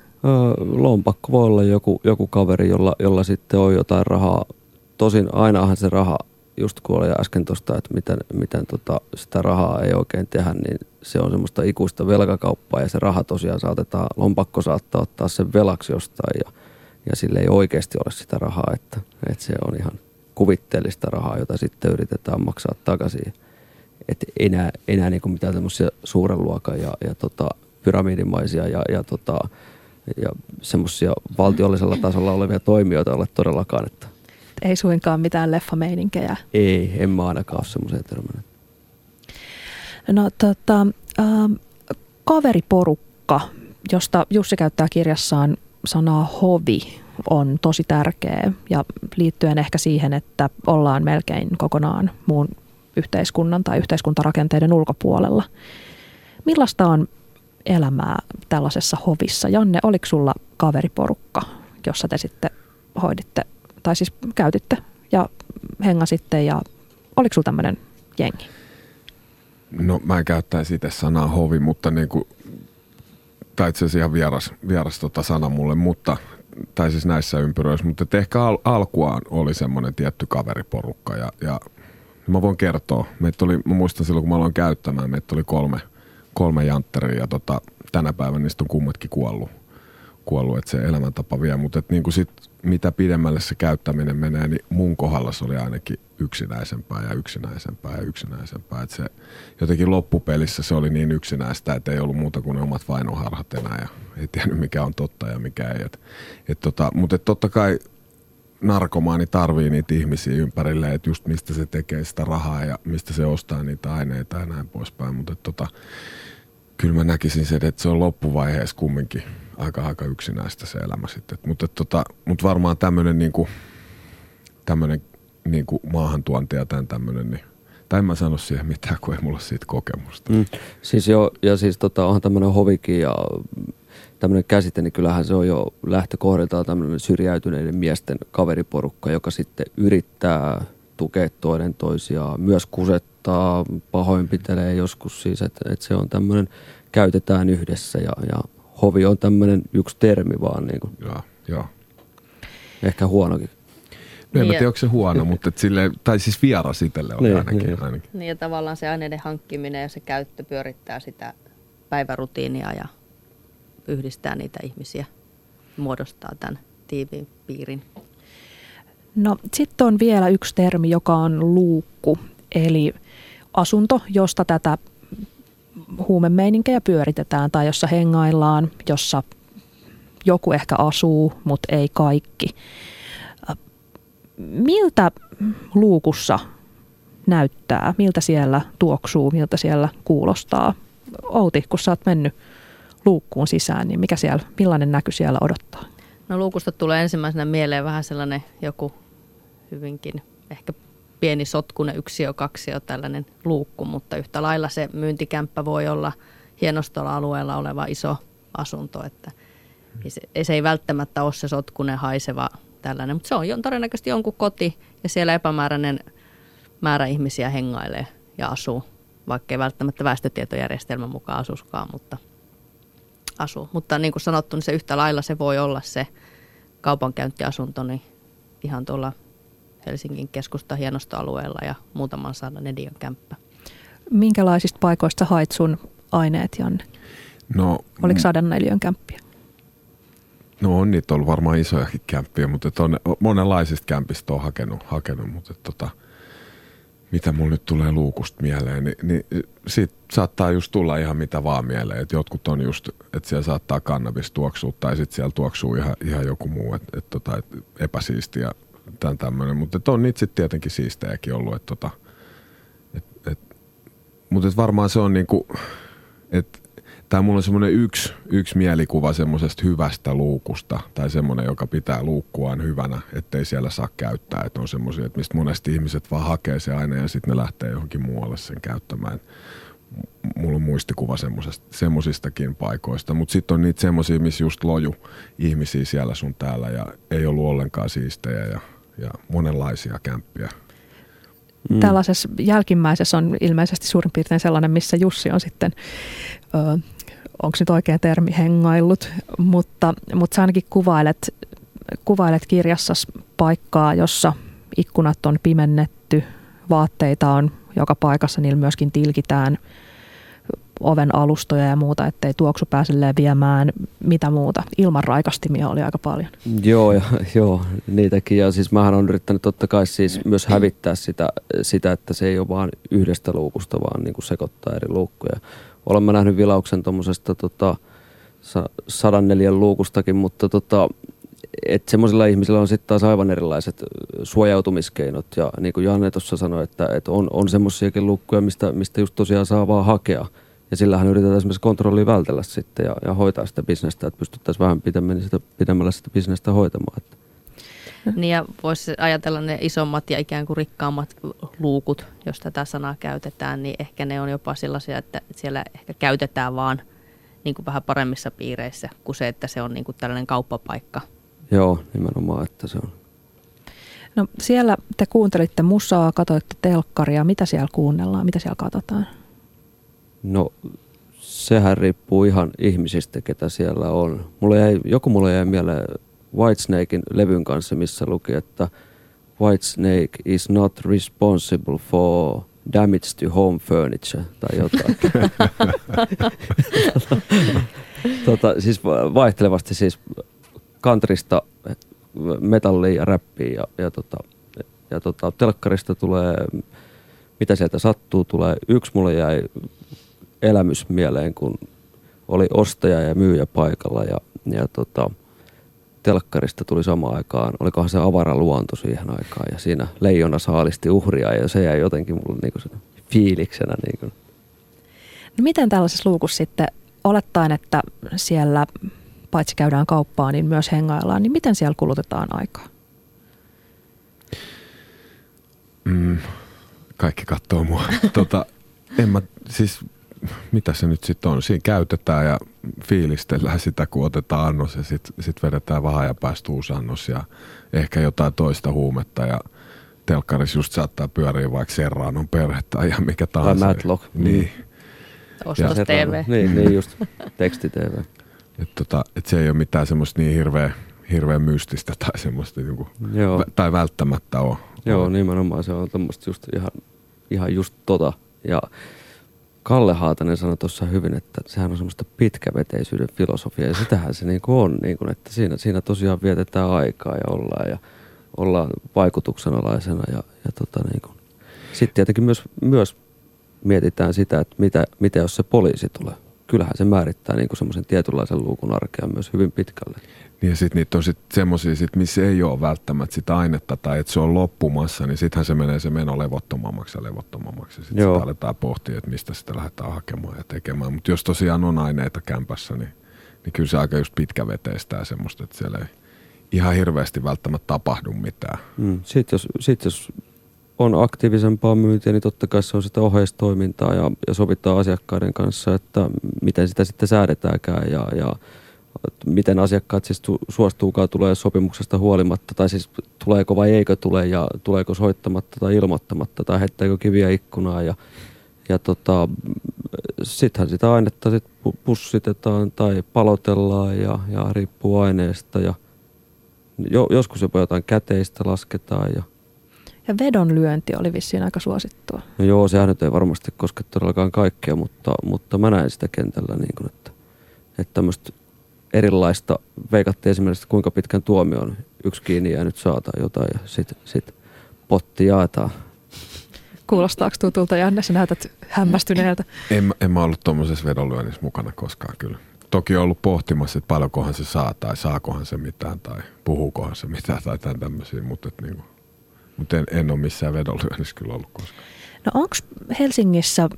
Lompakko voi olla joku, joku kaveri, jolla, jolla sitten on jotain rahaa. Tosin ainahan se raha just kun oli äsken tuosta, että miten, miten tota, sitä rahaa ei oikein tehdä, niin se on semmoista ikuista velkakauppaa ja se raha tosiaan saatetaan, lompakko saattaa ottaa sen velaksi jostain ja, ja sille ei oikeasti ole sitä rahaa, että, että se on ihan kuvitteellista rahaa, jota sitten yritetään maksaa takaisin. Että enää, enää niin kuin mitään tämmöisiä suuren luokan ja, ja tota, pyramidimaisia ja, ja, tota, ja semmoisia valtiollisella tasolla olevia toimijoita ole todellakaan, että ei suinkaan mitään leffameininkejä. Ei, en mä ainakaan ole semmoiseen törmännyt. No tota, äh, kaveriporukka, josta Jussi käyttää kirjassaan sanaa hovi, on tosi tärkeä ja liittyen ehkä siihen, että ollaan melkein kokonaan muun yhteiskunnan tai yhteiskuntarakenteiden ulkopuolella. Millaista on elämää tällaisessa hovissa? Janne, oliko sulla kaveriporukka, jossa te sitten hoiditte tai siis käytitte ja hengasitte ja oliko sulla tämmöinen jengi? No mä en käyttäisi itse sanaa hovi, mutta niin kuin, tai itse asiassa ihan vieras, vieras tota sana mulle, mutta tai siis näissä ympyröissä, mutta ehkä al- alkuaan oli semmoinen tietty kaveriporukka ja, ja mä voin kertoa. Meitä oli, mä muistan silloin kun mä aloin käyttämään, meitä oli kolme, kolme jantteria ja tota, tänä päivänä niistä on kummatkin kuollut, kuollut että se elämäntapa vie, mutta niin kuin sit mitä pidemmälle se käyttäminen menee, niin mun kohdalla se oli ainakin yksinäisempää ja yksinäisempää ja yksinäisempää. Että se jotenkin loppupelissä se oli niin yksinäistä, että ei ollut muuta kuin ne omat vainoharhat enää ja ei tiennyt mikä on totta ja mikä ei. Et, et tota, mutta totta kai narkomaani tarvii niitä ihmisiä ympärille, että just mistä se tekee sitä rahaa ja mistä se ostaa niitä aineita ja näin poispäin. Mutta tota, kyllä mä näkisin sen, että se on loppuvaiheessa kumminkin aika, aika yksinäistä se elämä sitten. Mutta tota, mut varmaan tämmöinen niinku, tämmönen, niinku maahantuonti ja tämän tämmöinen, niin tai en mä sano siihen mitään, kun ei mulla siitä kokemusta. Mm. Siis jo, ja siis tota, onhan tämmöinen hovikin ja tämmöinen käsite, niin kyllähän se on jo lähtökohdiltaan tämmöinen syrjäytyneiden miesten kaveriporukka, joka sitten yrittää tukea toinen toisiaan, myös kusettaa, pahoinpitelee joskus siis, että, että se on tämmöinen, käytetään yhdessä ja, ja hovi on tämmöinen yksi termi vaan. Niin kuin. Joo, joo. Ehkä huonokin. No en niin tiedä, onko se huono, [laughs] mutta et sille, tai siis vieras itselle on niin, ainakin, niin. ainakin. Niin ja tavallaan se aineiden hankkiminen ja se käyttö pyörittää sitä päivärutiinia ja yhdistää niitä ihmisiä, muodostaa tämän tiiviin piirin. No sitten on vielä yksi termi, joka on luukku, eli asunto, josta tätä huumemeininkejä pyöritetään tai jossa hengaillaan, jossa joku ehkä asuu, mutta ei kaikki. Miltä luukussa näyttää, miltä siellä tuoksuu, miltä siellä kuulostaa? Outi, kun sä oot mennyt luukkuun sisään, niin mikä siellä, millainen näky siellä odottaa? No luukusta tulee ensimmäisenä mieleen vähän sellainen joku hyvinkin ehkä pieni sotkune kaksi on tällainen luukku, mutta yhtä lailla se myyntikämppä voi olla hienostolla alueella oleva iso asunto, että se, se ei välttämättä ole se sotkunen haiseva tällainen, mutta se on todennäköisesti jonkun koti ja siellä epämääräinen määrä ihmisiä hengailee ja asuu, vaikka ei välttämättä väestötietojärjestelmän mukaan asuskaan, mutta asuu. Mutta niin kuin sanottu, niin se yhtä lailla se voi olla se kaupankäyntiasunto niin ihan tuolla Helsingin keskusta hienostoalueella ja muutaman sadan edion kämppä. Minkälaisista paikoista hait sun aineet, Janne? No, Oliko sadan neliön kämppiä? No on niitä ollut varmaan isojakin kämppiä, mutta on, monenlaisista kämpistä on hakenut, hakenut mutta tota, mitä mulla nyt tulee luukusta mieleen, niin, niin siitä saattaa just tulla ihan mitä vaan mieleen. Et jotkut on just, että siellä saattaa kannabis tuoksua tai sitten siellä tuoksuu ihan, ihan joku muu, että et tota, et epäsiistiä tämän tämmöinen. Mutta on niitä sitten tietenkin siistejäkin ollut. Et tota, et, et, mutta et varmaan se on niinku, että tämä mulla on semmoinen yksi, yksi mielikuva semmoisesta hyvästä luukusta tai semmoinen, joka pitää luukkuaan hyvänä, ettei siellä saa käyttää. Että on semmoisia, että mistä monesti ihmiset vaan hakee se aine ja sitten ne lähtee johonkin muualle sen käyttämään. Mulla on muistikuva semmoisistakin paikoista, mutta sitten on niitä semmoisia, missä just loju ihmisiä siellä sun täällä ja ei ollut ollenkaan siistejä ja, ja monenlaisia kämppiä. Mm. Tällaisessa jälkimmäisessä on ilmeisesti suurin piirtein sellainen, missä Jussi on sitten ö, onko nyt oikea termi, hengaillut, mutta, mutta sä ainakin kuvailet, kuvailet kirjassa paikkaa, jossa ikkunat on pimennetty, vaatteita on joka paikassa, niillä myöskin tilkitään oven alustoja ja muuta, ettei tuoksu pääse viemään mitä muuta. Ilman raikastimia oli aika paljon. Joo, ja, [laughs] joo, niitäkin. Ja siis mähän on yrittänyt totta kai siis myös hävittää sitä, sitä että se ei ole vain yhdestä luukusta, vaan niin kuin sekoittaa eri luukkuja olen nähnyt vilauksen tuommoisesta tota, 104 luukustakin, mutta tota, että semmoisilla ihmisillä on sitten taas aivan erilaiset suojautumiskeinot. Ja niin kuin Janne tuossa sanoi, että, että on, on semmoisiakin luukkuja, mistä, mistä just tosiaan saa vaan hakea. Ja sillähän yritetään esimerkiksi kontrollia vältellä sitten ja, ja hoitaa sitä bisnestä, että pystyttäisiin vähän pidemmällä sitä, pidemmällä sitä bisnestä hoitamaan. Että. Niin ja voisi ajatella ne isommat ja ikään kuin rikkaammat luukut, jos tätä sanaa käytetään, niin ehkä ne on jopa sellaisia, että siellä ehkä käytetään vaan niin kuin vähän paremmissa piireissä kuin se, että se on niin kuin tällainen kauppapaikka. Joo, nimenomaan, että se on. No siellä te kuuntelitte musaa, katoitte telkkaria. Mitä siellä kuunnellaan, mitä siellä katsotaan? No sehän riippuu ihan ihmisistä, ketä siellä on. Mulle jäi, joku mulle jäi mieleen Whitesnakein levyn kanssa, missä luki, että Whitesnake is not responsible for damage to home furniture tai jotain. [laughs] tota, siis vaihtelevasti siis kantrista metallia ja räppiä ja, ja, tota, ja tota, telkkarista tulee, mitä sieltä sattuu, tulee. Yksi mulle jäi elämys mieleen, kun oli ostaja ja myyjä paikalla ja, ja tota, telkkarista tuli samaan aikaan, olikohan se avara luonto siihen aikaan ja siinä leijona saalisti uhria ja se jäi jotenkin mulle niinku sen fiiliksenä. Niinku. No miten tällaisessa luukussa sitten, olettaen, että siellä paitsi käydään kauppaa, niin myös hengaillaan, niin miten siellä kulutetaan aikaa? Mm, kaikki katsoo mua. [laughs] tota, en mä, siis mitä se nyt sitten on. Siinä käytetään ja fiilistellään sitä, kun otetaan annos ja sitten sit vedetään vähän ja päästä uusi annos ja ehkä jotain toista huumetta ja telkkarissa just saattaa pyöriä vaikka Serranon perhe tai ihan mikä tahansa. Tai Matlock. Niin. Ostos TV. Niin, niin just teksti-TV. Et tota, et se ei ole mitään semmoista niin hirveä, hirveän mystistä tai semmoista niinku, Joo. tai välttämättä ole. Joo, nimenomaan se on tämmöistä just ihan, ihan just tota. Ja Kalle Haatanen sanoi tuossa hyvin, että sehän on semmoista pitkäveteisyyden filosofia ja sitähän se niinku on, niinku, että siinä, siinä tosiaan vietetään aikaa ja ollaan ja ollaan vaikutuksenalaisena ja, ja tota, niinku. sitten tietenkin myös, myös mietitään sitä, että mitä, mitä jos se poliisi tulee. Kyllähän se määrittää niinku semmoisen tietynlaisen luukun arkea myös hyvin pitkälle. Niin ja sitten niitä on sitten semmoisia, sit, missä ei ole välttämättä sitä ainetta tai että se on loppumassa, niin sittenhän se menee se meno levottomammaksi ja levottomammaksi. Sitten sitä aletaan pohtia, että mistä sitä lähdetään hakemaan ja tekemään. Mutta jos tosiaan on aineita kämpässä, niin, niin kyllä se aika just pitkäveteistä ja semmoista, että siellä ei ihan hirveästi välttämättä tapahdu mitään. Mm. Sitten jos, sit jos on aktiivisempaa myyntiä, niin totta kai se on sitä oheistoimintaa ja, ja sovittaa asiakkaiden kanssa, että miten sitä sitten säädetäänkään ja, ja miten asiakkaat siis suostuukaan tulee sopimuksesta huolimatta, tai siis tuleeko vai eikö tule, ja tuleeko soittamatta tai ilmoittamatta, tai heittääkö kiviä ikkunaa, ja, ja tota, sittenhän sitä ainetta sit pussitetaan tai palotellaan, ja, ja riippuu aineesta, ja jo, joskus jopa jotain käteistä lasketaan, ja ja vedonlyönti oli vissiin aika suosittua. No joo, sehän nyt ei varmasti koske todellakaan kaikkea, mutta, mutta mä näen sitä kentällä niin kuin, että, että tämmöistä erilaista. Veikattiin esimerkiksi, kuinka pitkän tuomion yksi kiinni jäänyt saa tai jotain ja sitten sit potti jaetaan. Kuulostaako tutulta, Janne? Sä näytät hämmästyneeltä. En, en mä ollut tuommoisessa vedonlyönnissä mukana koskaan kyllä. toki ollut pohtimassa, että paljonkohan se saa tai saakohan se mitään tai puhuukohan se mitään tai tämän tämmöisiä, mutta, et niin kuin, mutta en, en ole missään vedonlyönnissä kyllä ollut koskaan. No onko Helsingissä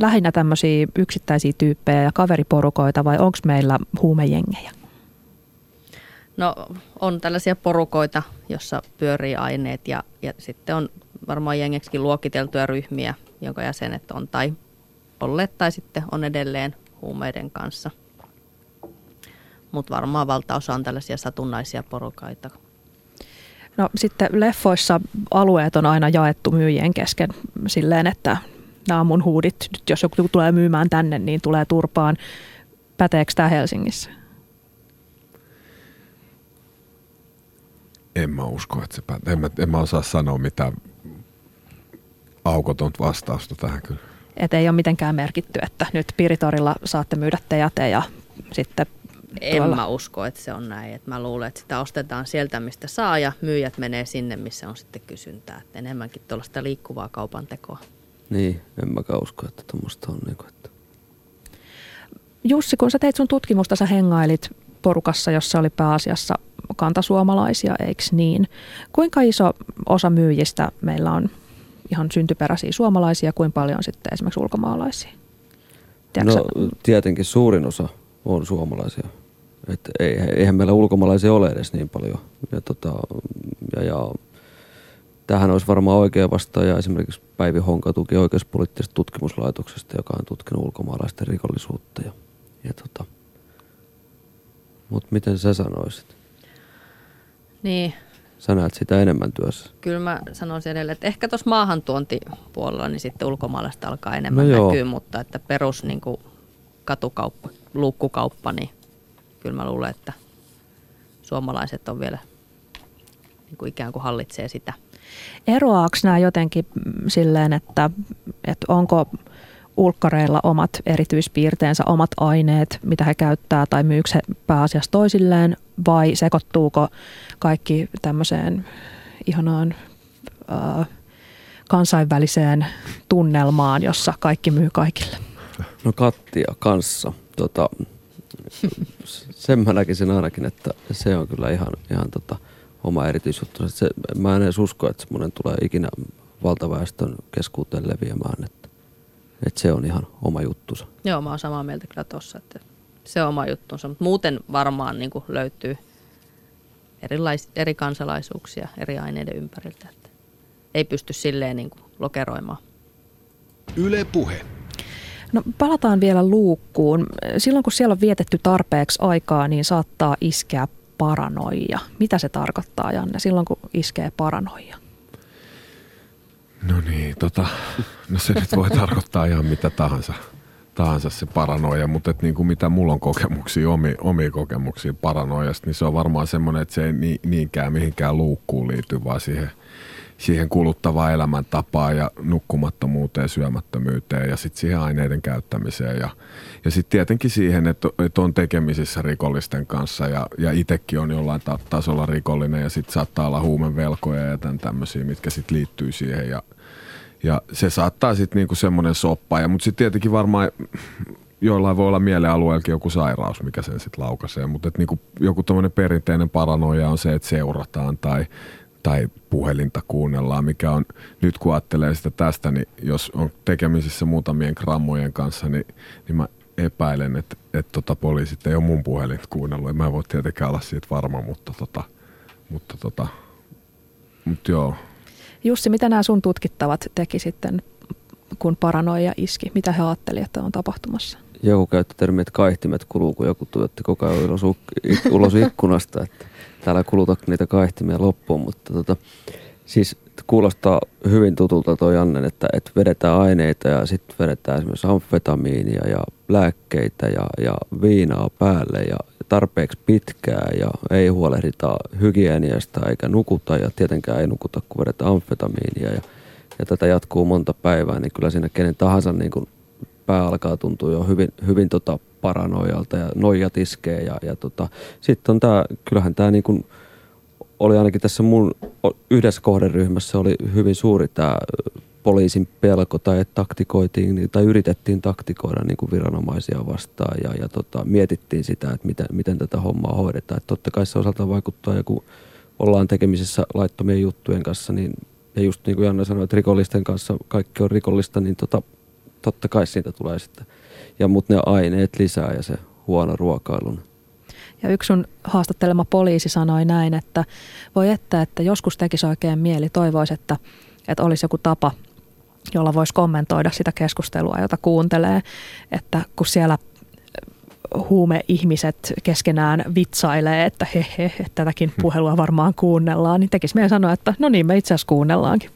lähinnä tämmöisiä yksittäisiä tyyppejä ja kaveriporukoita vai onko meillä huumejengejä? No on tällaisia porukoita, jossa pyörii aineet ja, ja sitten on varmaan jengeksikin luokiteltuja ryhmiä, jonka jäsenet on tai olleet tai sitten on edelleen huumeiden kanssa. Mutta varmaan valtaosa on tällaisia satunnaisia porukaita. No sitten leffoissa alueet on aina jaettu myyjien kesken silleen, että nämä on mun huudit. Nyt jos joku tulee myymään tänne, niin tulee turpaan. Päteekö tämä Helsingissä? En mä usko, että se pätee. En mä, en mä osaa sanoa mitään aukotonta vastausta tähän kyllä. Et ei ole mitenkään merkitty, että nyt Piritorilla saatte myydä teate ja sitten En tuolla- mä usko, että se on näin. Et mä luulen, että sitä ostetaan sieltä, mistä saa ja myyjät menee sinne, missä on sitten kysyntää. Et enemmänkin tuollaista liikkuvaa kaupan tekoa. Niin, en mäkään usko, että tuommoista on. Niin kuin, että Jussi, kun sä teit sun tutkimusta, sä hengailit porukassa, jossa oli pääasiassa kantasuomalaisia, eikö niin? Kuinka iso osa myyjistä meillä on ihan syntyperäisiä suomalaisia, kuinka paljon sitten esimerkiksi ulkomaalaisia? Tiedätkö no, sä- tietenkin suurin osa on suomalaisia. Et ei, eihän meillä ulkomaalaisia ole edes niin paljon. Ja, tota, ja, ja tähän olisi varmaan oikea vastaaja esimerkiksi Päivi Honkatuki oikeuspoliittisesta tutkimuslaitoksesta, joka on tutkinut ulkomaalaisten rikollisuutta. Ja, ja tota, Mutta miten sä sanoisit? Niin, Sä näet sitä enemmän työssä. kyllä mä sanoisin edelleen, että ehkä tuossa maahantuontipuolella niin sitten ulkomaalaista alkaa enemmän No joo. näkyä, mutta että perus niin kuin katukauppa, luukkukauppa, niin kyllä mä luulen, että suomalaiset on vielä niin kuin ikään kuin hallitsee sitä. Eroaako nämä jotenkin mm, silleen, että, että onko ulkkareilla omat erityispiirteensä, omat aineet, mitä he käyttää, tai myyks he pääasiassa toisilleen, vai sekoittuuko kaikki tämmöiseen ihanaan äh, kansainväliseen tunnelmaan, jossa kaikki myy kaikille? No kattia kanssa. Tota, [laughs] sen mä näkisin ainakin, että se on kyllä ihan, ihan tota, oma erityisjuttu. Se, mä en edes usko, että semmoinen tulee ikinä valtaväestön keskuuteen leviämään. Että, että se on ihan oma juttusa. Joo, mä oon samaa mieltä kyllä tossa, että se on oma juttunsa, mutta muuten varmaan niin kuin löytyy erilais, eri kansalaisuuksia eri aineiden ympäriltä, että ei pysty silleen niin kuin lokeroimaan. Yle Puhe. No palataan vielä luukkuun. Silloin kun siellä on vietetty tarpeeksi aikaa, niin saattaa iskeä paranoia. Mitä se tarkoittaa, Janne, silloin kun iskee paranoia? No niin, tota, no se nyt voi tarkoittaa ihan mitä tahansa, tahansa se paranoia, mutta et niin kuin mitä mulla on kokemuksia, omia, omia kokemuksia paranoiasta, niin se on varmaan semmoinen, että se ei ni, niinkään mihinkään luukkuun liity, vaan siihen, siihen kuluttavaan elämäntapaan ja nukkumattomuuteen, syömättömyyteen ja sitten siihen aineiden käyttämiseen. Ja, ja sitten tietenkin siihen, että, että on tekemisissä rikollisten kanssa ja, ja itsekin on jollain ta- tasolla rikollinen ja sitten saattaa olla huumevelkoja ja tämän tämmöisiä, mitkä sitten liittyy siihen ja, ja se saattaa sitten niinku semmoinen soppa. Ja, mutta sitten tietenkin varmaan joillain voi olla mielealueellakin joku sairaus, mikä sen sitten laukaisee. Mutta niinku joku tämmöinen perinteinen paranoia on se, että seurataan tai, tai puhelinta kuunnellaan, mikä on, nyt kun ajattelee sitä tästä, niin jos on tekemisissä muutamien grammojen kanssa, niin, niin mä epäilen, että, että tota poliisit ei ole mun puhelinta kuunnellut. En mä voi tietenkään olla siitä varma, mutta tota, mutta tota, mutta joo, Jussi, mitä nämä sun tutkittavat teki sitten, kun paranoia iski? Mitä he ajattelivat, että on tapahtumassa? Joku käytti termiä, että kaihtimet kuluu, kun joku tuotti koko ajan ulos, ulos ikkunasta, että täällä kuluta niitä kaihtimia loppuun, mutta tota, siis kuulostaa hyvin tutulta toi Jannen, että, että vedetään aineita ja sitten vedetään esimerkiksi amfetamiinia ja lääkkeitä ja, ja viinaa päälle ja tarpeeksi pitkään ja ei huolehdita hygieniasta eikä nukuta ja tietenkään ei nukuta, kun vedetään amfetamiinia ja, ja tätä jatkuu monta päivää, niin kyllä siinä kenen tahansa niin kuin pää alkaa tuntua jo hyvin, hyvin tota paranoialta ja noijat iskee ja, ja tota, sitten on tämä, kyllähän tämä niin oli ainakin tässä mun yhdessä kohderyhmässä oli hyvin suuri tämä poliisin pelko tai että taktikoitiin tai yritettiin taktikoida niin kuin viranomaisia vastaan ja, ja tota, mietittiin sitä, että miten, miten tätä hommaa hoidetaan. Että totta kai se osalta vaikuttaa ja kun ollaan tekemisissä laittomien juttujen kanssa, niin ja just niin kuin Janne sanoi, että rikollisten kanssa kaikki on rikollista, niin tota, totta kai siitä tulee sitten. Ja mutta ne aineet lisää ja se huono ruokailun. Ja yksi sun haastattelema poliisi sanoi näin, että voi että, että joskus tekisi oikein mieli, toivoisi, että, että olisi joku tapa, jolla voisi kommentoida sitä keskustelua, jota kuuntelee, että kun siellä huumeihmiset keskenään vitsailee, että he, he, he tätäkin puhelua varmaan kuunnellaan, niin tekisi meidän sanoa, että no niin, me itse asiassa kuunnellaankin.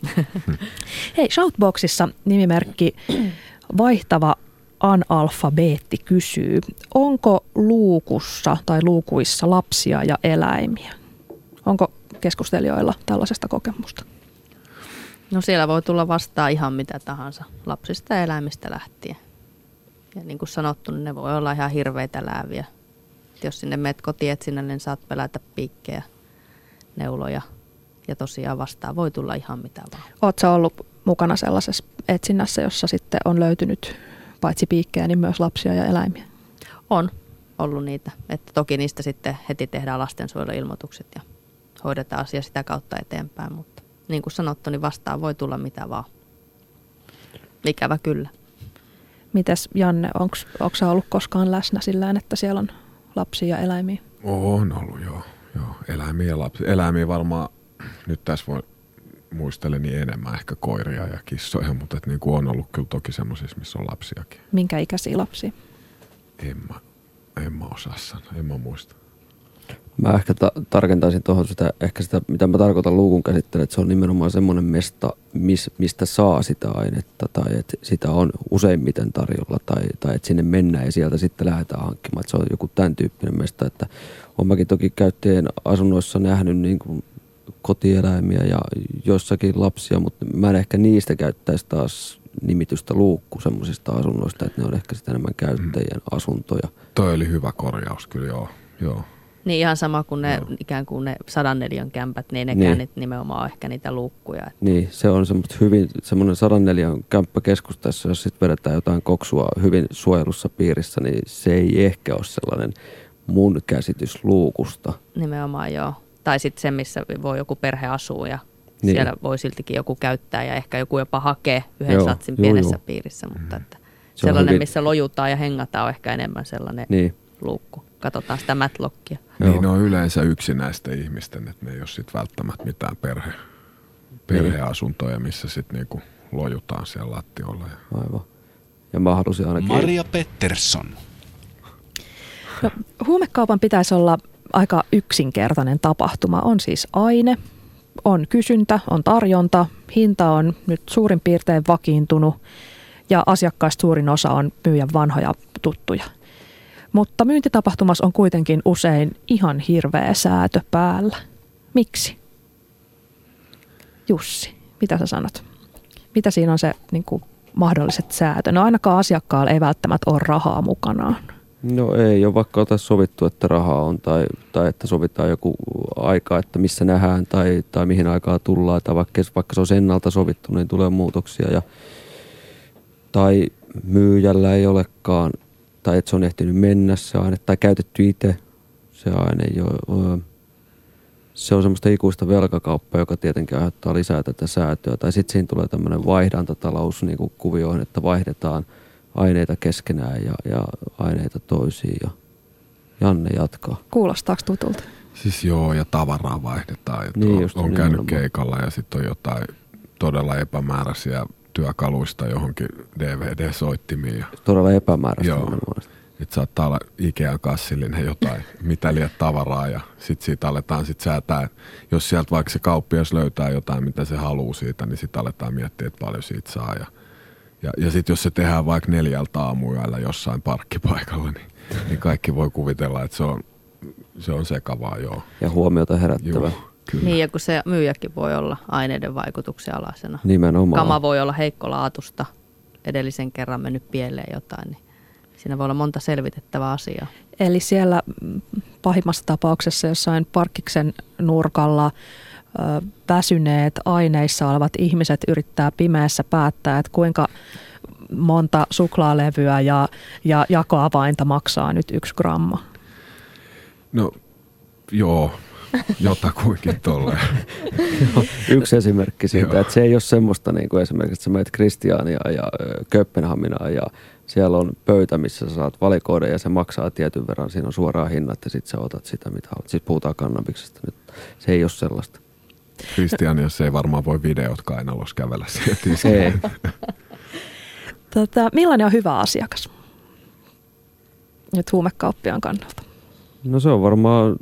[laughs] Hei, Shoutboxissa nimimerkki [clears throat] vaihtava analfabeetti kysyy, onko luukussa tai luukuissa lapsia ja eläimiä? Onko keskustelijoilla tällaisesta kokemusta? No siellä voi tulla vastaan ihan mitä tahansa, lapsista ja eläimistä lähtien. Ja niin kuin sanottu, niin ne voi olla ihan hirveitä lääviä. Et jos sinne meet kotietsinnä, niin saat pelätä piikkejä, neuloja ja tosiaan vastaan voi tulla ihan mitä vaan. Oletko ollut mukana sellaisessa etsinnässä, jossa sitten on löytynyt paitsi piikkejä, niin myös lapsia ja eläimiä? On ollut niitä. Että toki niistä sitten heti tehdään lastensuojeluilmoitukset ja hoidetaan asia sitä kautta eteenpäin, mutta niin kuin sanottu, niin vastaan voi tulla mitä vaan. Ikävä kyllä. Mites Janne, onko sä ollut koskaan läsnä sillä että siellä on lapsia ja eläimiä? On ollut, joo. joo. Eläimiä ja lapsia. Eläimiä varmaan, nyt tässä voi muistelen niin enemmän ehkä koiria ja kissoja, mutta et niin kuin on ollut kyllä toki semmoisissa, missä on lapsiakin. Minkä ikäisiä lapsia? En mä, en mä osaa sanoa, en mä muista. Mä ehkä ta- tarkentaisin tuohon sitä, ehkä sitä, mitä mä tarkoitan luukun käsittelyä, että se on nimenomaan semmoinen mesta, mis, mistä saa sitä ainetta tai että sitä on useimmiten tarjolla tai, tai että sinne mennään ja sieltä sitten lähdetään hankkimaan. Että se on joku tämän tyyppinen mesta, että olen mäkin toki käyttäjien asunnoissa nähnyt niin kuin kotieläimiä ja joissakin lapsia, mutta mä en ehkä niistä käyttäisi taas nimitystä luukku semmoisista asunnoista, että ne on ehkä sitä enemmän käyttäjien mm. asuntoja. Toi oli hyvä korjaus kyllä, joo. joo. Niin ihan sama kuin ne no. ikään kuin ne sadan neliön kämpät, niin nekään niin. nimenomaan on ehkä niitä luukkuja. Niin, se on semmoista hyvin, semmoinen sadan neliön kämppä keskustassa, jos sitten vedetään jotain koksua hyvin suojelussa piirissä, niin se ei ehkä ole sellainen mun käsitys luukusta. Nimenomaan joo. Tai sitten se, missä voi joku perhe asua ja niin. siellä voi siltikin joku käyttää ja ehkä joku jopa hakee yhden joo, satsin joo, pienessä joo. piirissä, mutta että se sellainen, hyvin... missä lojutaan ja hengataan on ehkä enemmän sellainen niin. luukku. Katsotaan sitä matlockia. Niin ne on yleensä yksinäisten ihmisten, että ne ei ole sitten välttämättä mitään perhe, perheasuntoja, missä sitten niinku lojutaan siellä lattiolla. Aivan. Ja mä ainakin... Maria Pettersson. No, huumekaupan pitäisi olla aika yksinkertainen tapahtuma. On siis aine, on kysyntä, on tarjonta, hinta on nyt suurin piirtein vakiintunut ja asiakkaista suurin osa on myyjän vanhoja tuttuja. Mutta myyntitapahtumassa on kuitenkin usein ihan hirveä säätö päällä. Miksi? Jussi, mitä sä sanot? Mitä siinä on se niin kuin, mahdolliset säätö? No ainakaan asiakkaalla ei välttämättä ole rahaa mukanaan. No ei ole vaikka ota sovittu, että rahaa on tai, tai että sovitaan joku aika, että missä nähdään tai, tai mihin aikaa tullaan. Tai vaikka, vaikka se on ennalta sovittu, niin tulee muutoksia. Ja, tai myyjällä ei olekaan, tai että se on ehtinyt mennä se aine, tai käytetty itse se aine. Jo, se on semmoista ikuista velkakauppaa, joka tietenkin aiheuttaa lisää tätä säätöä. Tai sitten siinä tulee tämmöinen vaihdantatalous niin kuvioihin, että vaihdetaan – aineita keskenään ja, ja aineita toisiin. Ja Janne jatkaa. Kuulostaako tutulta? Siis joo, ja tavaraa vaihdetaan. Että niin, on, on käynyt nimenomaan. keikalla ja sitten on jotain todella epämääräisiä työkaluista johonkin DVD-soittimiin. Todella epämääräistä. Joo. Että saattaa olla Ikean kassillinen jotain, mitä liian tavaraa ja sitten siitä aletaan sit säätää. Jos sieltä vaikka se kauppias löytää jotain, mitä se haluaa siitä, niin sitten aletaan miettiä, että paljon siitä saa. Ja ja, ja sitten jos se tehdään vaikka neljältä aamuyöllä jossain parkkipaikalla, niin, niin kaikki voi kuvitella, että se on, se on sekavaa, joo. Ja huomiota herättävä. Joo, kyllä. Niin, ja kun se myyjäkin voi olla aineiden vaikutuksen alasena. Nimenomaan. Kama voi olla heikkolaatusta, edellisen kerran mennyt pieleen jotain, niin siinä voi olla monta selvitettävää asiaa. Eli siellä pahimmassa tapauksessa jossain parkkiksen nurkalla väsyneet aineissa olevat ihmiset yrittää pimeässä päättää, että kuinka monta suklaalevyä ja, ja jakoavainta maksaa nyt yksi gramma. No joo, jotakuinkin tolleen. Yksi esimerkki siitä, että se ei ole semmoista niin kuin esimerkiksi, että sä menet Kristiania ja Kööpenhaminaan ja siellä on pöytä, missä sä saat valikoida ja se maksaa tietyn verran. Siinä on suoraan hinnat ja sitten sä otat sitä, mitä haluat. Siis puhutaan kannabiksesta nyt. Se ei ole sellaista. Jos ei varmaan voi videot kainalossa kävellä sieltä Ei. tota, millainen on hyvä asiakas? Nyt huumekauppiaan kannalta. No se on varmaan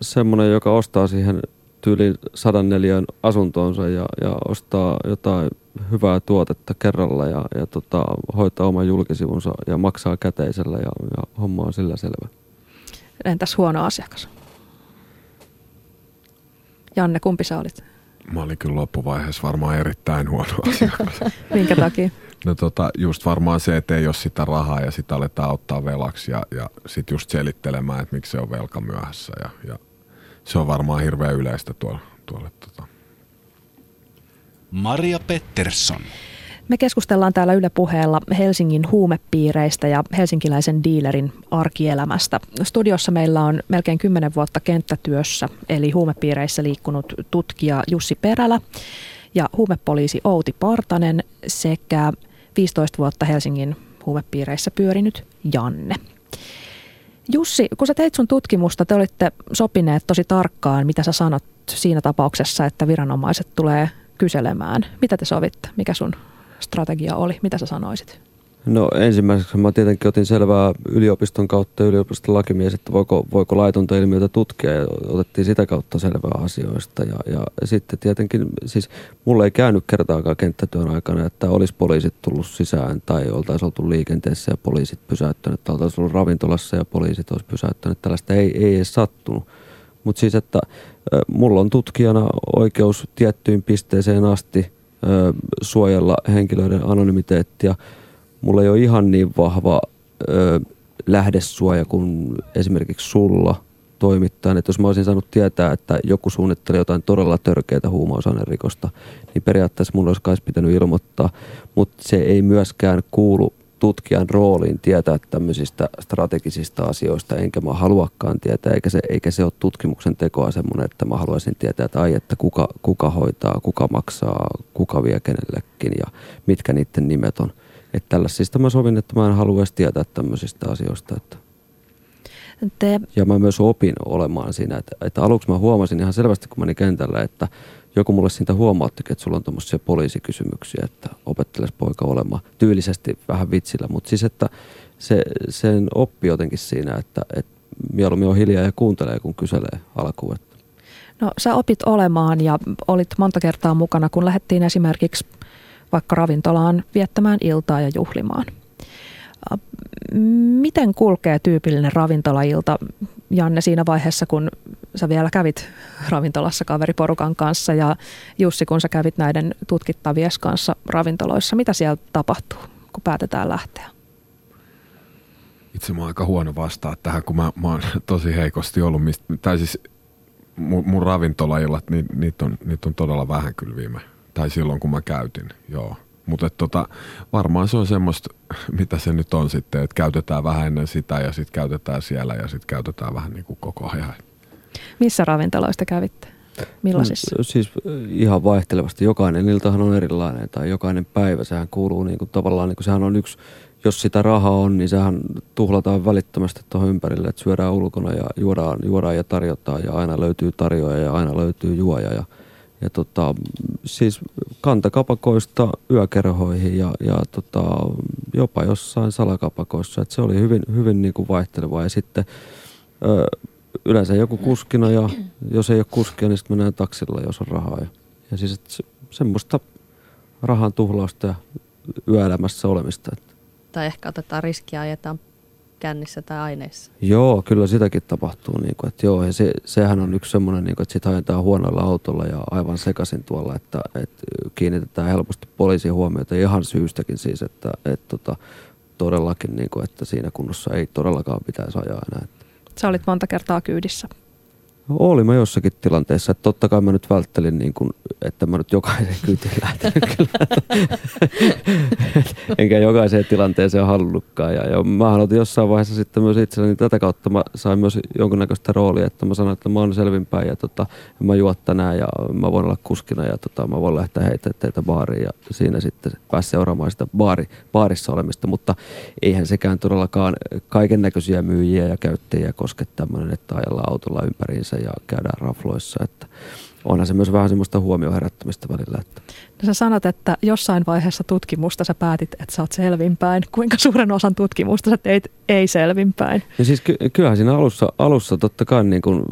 semmoinen, joka ostaa siihen tyyli sadan neliön asuntoonsa ja, ja ostaa jotain hyvää tuotetta kerralla ja, ja tota, hoitaa oman julkisivunsa ja maksaa käteisellä ja, ja homma on sillä selvä. Entäs huono asiakas? Janne, kumpi sä olit? Mä olin kyllä loppuvaiheessa varmaan erittäin huono asiakas. [laughs] Minkä takia? No tota, just varmaan se, että ei ole sitä rahaa ja sitä aletaan ottaa velaksi ja, ja sitten just selittelemään, että miksi se on velka myöhässä ja, ja se on varmaan hirveän yleistä tuolla. tuolle tota. Maria Pettersson. Me keskustellaan täällä Yle puheella Helsingin huumepiireistä ja helsinkiläisen diilerin arkielämästä. Studiossa meillä on melkein 10 vuotta kenttätyössä, eli huumepiireissä liikkunut tutkija Jussi Perälä ja huumepoliisi Outi Partanen sekä 15 vuotta Helsingin huumepiireissä pyörinyt Janne. Jussi, kun sä teit sun tutkimusta, te olitte sopineet tosi tarkkaan, mitä sä sanot siinä tapauksessa, että viranomaiset tulee kyselemään. Mitä te sovitte? Mikä sun strategia oli? Mitä sä sanoisit? No ensimmäiseksi mä tietenkin otin selvää yliopiston kautta yliopiston lakimies, että voiko, voiko laitonta ilmiötä tutkia ja otettiin sitä kautta selvää asioista. Ja, ja sitten tietenkin, siis mulle ei käynyt kertaakaan kenttätyön aikana, että olisi poliisit tullut sisään tai oltaisiin oltu liikenteessä ja poliisit pysäyttänyt, tai oltaisiin ollut ravintolassa ja poliisit olisi pysäyttänyt. Tällaista ei, ei edes sattunut. Mutta siis, että mulla on tutkijana oikeus tiettyyn pisteeseen asti suojella henkilöiden anonymiteettia – mulla ei ole ihan niin vahva lähdesuoja kuin esimerkiksi sulla toimittajan. Että jos mä olisin saanut tietää, että joku suunnittelee jotain todella törkeää huumausainerikosta, niin periaatteessa mun olisi kai pitänyt ilmoittaa. Mutta se ei myöskään kuulu tutkijan rooliin tietää tämmöisistä strategisista asioista, enkä mä haluakaan tietää, eikä se, eikä se ole tutkimuksen tekoa semmoinen, että mä haluaisin tietää, että ai, että kuka, kuka hoitaa, kuka maksaa, kuka vie kenellekin ja mitkä niiden nimet on. Että tällaisista mä sovin, että mä en halua edes tietää tämmöisistä asioista. Että. Te... Ja mä myös opin olemaan siinä, että, että aluksi mä huomasin ihan selvästi, kun mä olin kentällä, että joku mulle siitä huomauttikin, että sulla on tuommoisia poliisikysymyksiä, että opetteles poika olemaan tyylisesti vähän vitsillä. Mutta siis, että se, sen oppi jotenkin siinä, että, että mieluummin on hiljaa ja kuuntelee, kun kyselee alkuun. No sä opit olemaan ja olit monta kertaa mukana, kun lähdettiin esimerkiksi vaikka ravintolaan viettämään iltaa ja juhlimaan. Miten kulkee tyypillinen ravintolailta, Janne, siinä vaiheessa, kun sä vielä kävit ravintolassa kaveriporukan kanssa ja Jussi, kun sä kävit näiden tutkittavien kanssa ravintoloissa, mitä siellä tapahtuu, kun päätetään lähteä? Itse mä oon aika huono vastaa tähän, kun mä, mä oon tosi heikosti ollut, mistä, tai siis mun, mun ravintolaillat, niin, niitä, on, niitä on todella vähän kyllä viime tai silloin kun mä käytin, joo. Mutta tota, varmaan se on semmoista, mitä se nyt on sitten, että käytetään vähän ennen sitä ja sitten käytetään siellä ja sitten käytetään vähän niin kuin koko ajan. Missä ravintoloista kävitte? Millaisissa? No, siis ihan vaihtelevasti. Jokainen iltahan on erilainen tai jokainen päivä. Sehän kuuluu niin kuin, tavallaan, niin kuin, sehän on yksi, jos sitä rahaa on, niin sehän tuhlataan välittömästi tuohon ympärille, että syödään ulkona ja juodaan, juodaan ja tarjotaan ja aina löytyy tarjoaja ja aina löytyy juoja ja ja tota, siis kantakapakoista yökerhoihin ja, ja tota, jopa jossain salakapakoissa. Et se oli hyvin, hyvin niin kuin vaihtelevaa. Ja sitten ö, yleensä joku kuskina ja jos ei ole kuskia, niin sitten mennään taksilla, jos on rahaa. Ja, ja siis se, semmoista rahan tuhlausta ja yöelämässä olemista. Tai ehkä otetaan riskiä ja ajetaan kännissä tai aineissa. Joo, kyllä sitäkin tapahtuu. Niin kuin, että joo, ja se, sehän on yksi semmoinen, niin kuin, että sit ajetaan huonoilla autolla ja aivan sekaisin tuolla, että, että kiinnitetään helposti poliisin huomiota ihan syystäkin siis, että, että, että tota, todellakin, niin kuin, että siinä kunnossa ei todellakaan pitäisi ajaa enää. Sä olit monta kertaa kyydissä. Oli mä jossakin tilanteessa, että totta kai mä nyt välttelin, niin kuin, että mä nyt jokaisen kyytiin lähtenyt [laughs] Enkä jokaiseen tilanteeseen halunnutkaan. Ja, ja mä otin jossain vaiheessa sitten myös itselleni, niin tätä kautta mä sain myös jonkunnäköistä roolia, että mä sanoin, että mä oon selvinpäin ja tota, mä juot tänään ja mä voin olla kuskina ja tota, mä voin lähteä heitä teitä baariin ja siinä sitten pääsi seuraamaan sitä baari, baarissa olemista, mutta eihän sekään todellakaan kaiken näköisiä myyjiä ja käyttäjiä koske tämmöinen, että ajellaan autolla ympäriinsä ja käydään rafloissa. Että onhan se myös vähän semmoista huomioon herättämistä välillä. Että. No sä sanot, että jossain vaiheessa tutkimusta sä päätit, että sä oot selvinpäin. Kuinka suuren osan tutkimusta sä teit ei selvinpäin? Ja siis ky- kyllähän siinä alussa, alussa totta kai niin kun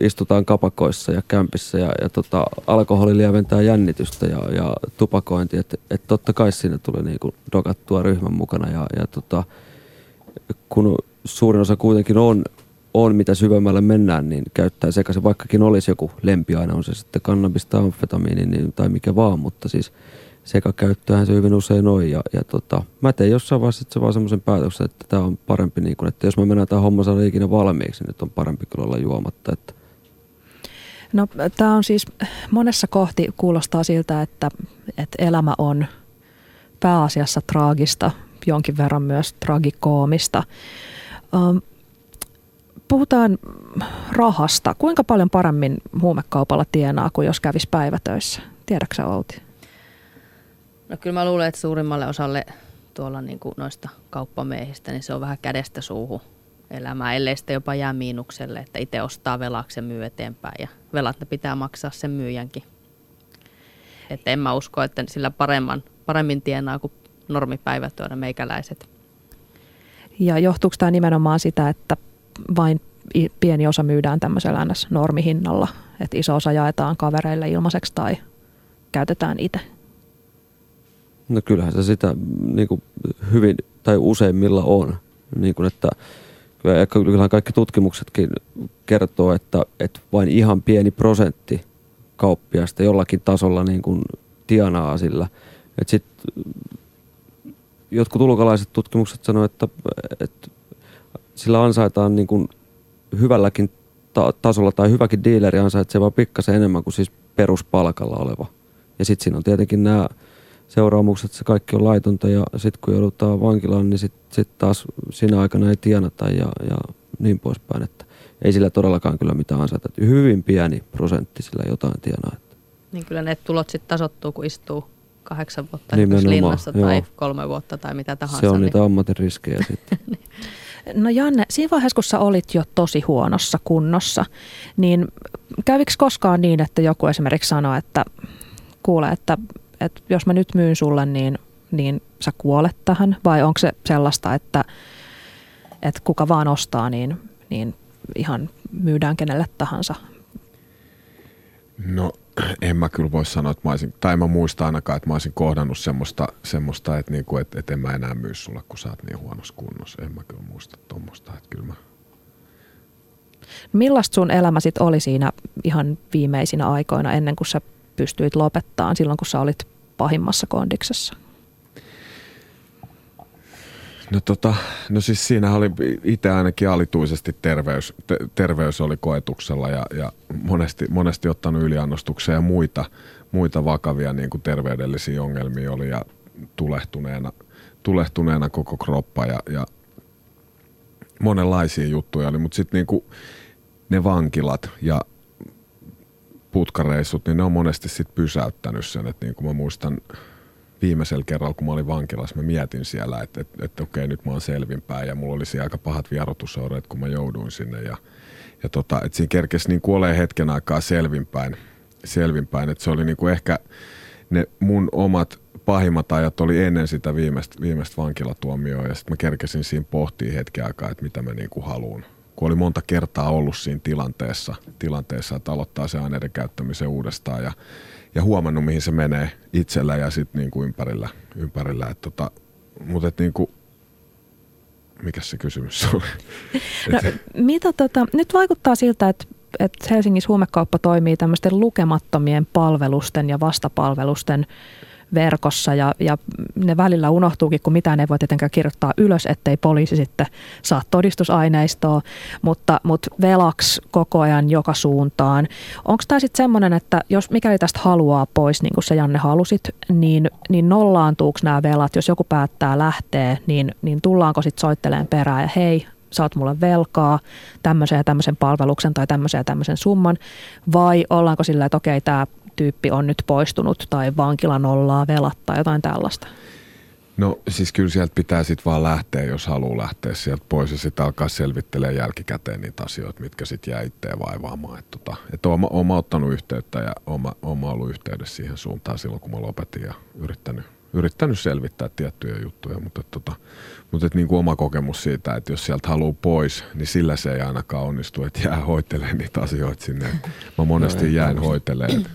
istutaan kapakoissa ja kämpissä ja, ja tota, alkoholi lieventää jännitystä ja, ja tupakointi. Että et totta kai siinä tulee niin kun dokattua ryhmän mukana ja, ja tota, kun suurin osa kuitenkin on on, mitä syvemmälle mennään, niin käyttää sekaisin, vaikkakin olisi joku lempiaine, on se sitten kannabis tai amfetamiini niin, tai mikä vaan, mutta siis sekakäyttöähän se hyvin usein on. Ja, ja tota, mä tein jossain vaiheessa se vaan semmoisen päätöksen, että tämä on parempi, niin kuin, että jos mä mennään tämä homma saada ikinä valmiiksi, niin nyt on parempi kyllä olla juomatta. Että. No tämä on siis monessa kohti kuulostaa siltä, että, että elämä on pääasiassa traagista, jonkin verran myös tragikoomista. Um, Puhutaan rahasta. Kuinka paljon paremmin huumekaupalla tienaa kuin jos kävisi päivätöissä? Tiedätkö Outi? No kyllä mä luulen, että suurimmalle osalle tuolla niin kuin noista kauppamiehistä, niin se on vähän kädestä suuhun elämää, ellei sitten jopa jää miinukselle, että itse ostaa velaksi ja myy eteenpäin ja velat ne pitää maksaa sen myyjänkin. Että en mä usko, että sillä paremman, paremmin tienaa kuin normipäivätyönä meikäläiset. Ja johtuuko tämä nimenomaan sitä, että vain pieni osa myydään tämmöisellä NS-normihinnalla, että iso osa jaetaan kavereille ilmaiseksi tai käytetään itse? No kyllähän se sitä niin kuin hyvin tai useimmilla on. Niin kuin, että kyllähän kaikki tutkimuksetkin kertoo, että, että vain ihan pieni prosentti kauppiasta jollakin tasolla niin kuin tienaa sillä. Että sit, jotkut ulkolaiset tutkimukset sanoo, että, että sillä ansaitaan niin kuin hyvälläkin ta- tasolla tai hyväkin diileri ansaitsee vaan pikkasen enemmän kuin siis peruspalkalla oleva. Ja sitten siinä on tietenkin nämä seuraamukset, se kaikki on laitonta ja sitten kun joudutaan vankilaan, niin sitten sit taas siinä aikana ei tienata ja, ja niin poispäin. Että ei sillä todellakaan kyllä mitään ansaita. Hyvin pieni prosentti sillä jotain tienaa. Että. Niin kyllä ne tulot sitten tasottuu, kun istuu kahdeksan vuotta linnassa tai joo. kolme vuotta tai mitä tahansa. Se on niin... niitä ammatin riskejä sitten. [laughs] [laughs] No Janne, siinä vaiheessa kun sä olit jo tosi huonossa kunnossa, niin kävikö koskaan niin, että joku esimerkiksi sanoi, että kuule, että, että jos mä nyt myyn sulle, niin, niin sä kuolet tähän? Vai onko se sellaista, että, että kuka vaan ostaa, niin, niin ihan myydään kenelle tahansa? No en mä kyllä voi sanoa, että mä olisin, tai en mä muista ainakaan, että mä olisin kohdannut semmoista, semmoista että, niinku, että, että en mä enää myy sulle, kun sä oot niin huonossa kunnossa. En mä kyllä muista tuommoista, että kyllä mä... Millaista sun elämä sit oli siinä ihan viimeisinä aikoina ennen kuin sä pystyit lopettaa silloin, kun sä olit pahimmassa kondiksessa? No, tota, no siis siinä oli itse ainakin alituisesti terveys, te, terveys oli koetuksella ja, ja monesti, monesti ottanut yliannostuksia ja muita, muita vakavia niin kuin terveydellisiä ongelmia oli ja tulehtuneena, tulehtuneena koko kroppa ja, ja monenlaisia juttuja oli, mutta sitten niin ne vankilat ja putkareissut, niin ne on monesti sitten pysäyttänyt sen, että niin kuin mä muistan – viimeisellä kerralla, kun mä olin vankilassa, mä mietin siellä, että, että, että okei, nyt mä oon selvinpäin ja mulla olisi aika pahat vierotusoireet, kun mä jouduin sinne ja, ja tota, että siinä kerkesi niin kuolee hetken aikaa selvinpäin, selvinpäin. että se oli niin kuin ehkä ne mun omat pahimmat ajat oli ennen sitä viimeistä, viimeistä vankilatuomioa ja sitten mä kerkesin siinä pohtia hetken aikaa, että mitä mä niin kuin haluan. Kun oli monta kertaa ollut siinä tilanteessa, tilanteessa että aloittaa se aineiden käyttämisen uudestaan ja ja huomannut, mihin se menee itsellä ja sitten niin kuin ympärillä. ympärillä. Et tota, mutta et niin kuin, mikä se kysymys oli? [laughs] No, mitä tota, nyt vaikuttaa siltä, että että Helsingissä huumekauppa toimii tämmöisten lukemattomien palvelusten ja vastapalvelusten verkossa ja, ja ne välillä unohtuukin, kun mitään ei voi tietenkään kirjoittaa ylös, ettei poliisi sitten saa todistusaineistoa, mutta, mutta velaksi koko ajan joka suuntaan. Onko tämä sitten semmoinen, että jos mikäli tästä haluaa pois, niin kuin sä Janne halusit, niin, niin nollaantuuko nämä velat, jos joku päättää lähteä, niin, niin tullaanko sitten soitteleen perään ja hei, sä oot mulle velkaa tämmöisen ja tämmöisen palveluksen tai tämmöisen ja tämmöisen summan, vai ollaanko sillä, että okei, tämä tyyppi on nyt poistunut tai vankila nollaa velat tai jotain tällaista? No siis kyllä sieltä pitää sitten vaan lähteä, jos haluaa lähteä sieltä pois ja sitten alkaa selvittelemään jälkikäteen niitä asioita, mitkä sitten jää itseä vaivaamaan. Että tota, et oma, oma ottanut yhteyttä ja oma, oma ollut yhteydessä siihen suuntaan silloin, kun mä lopetin ja yrittänyt, yrittänyt selvittää tiettyjä juttuja, mutta tota, mutta et niin kuin oma kokemus siitä, että jos sieltä haluaa pois, niin sillä se ei ainakaan onnistu, että jää hoitelemaan niitä asioita sinne. Mä monesti jään hoitelemaan.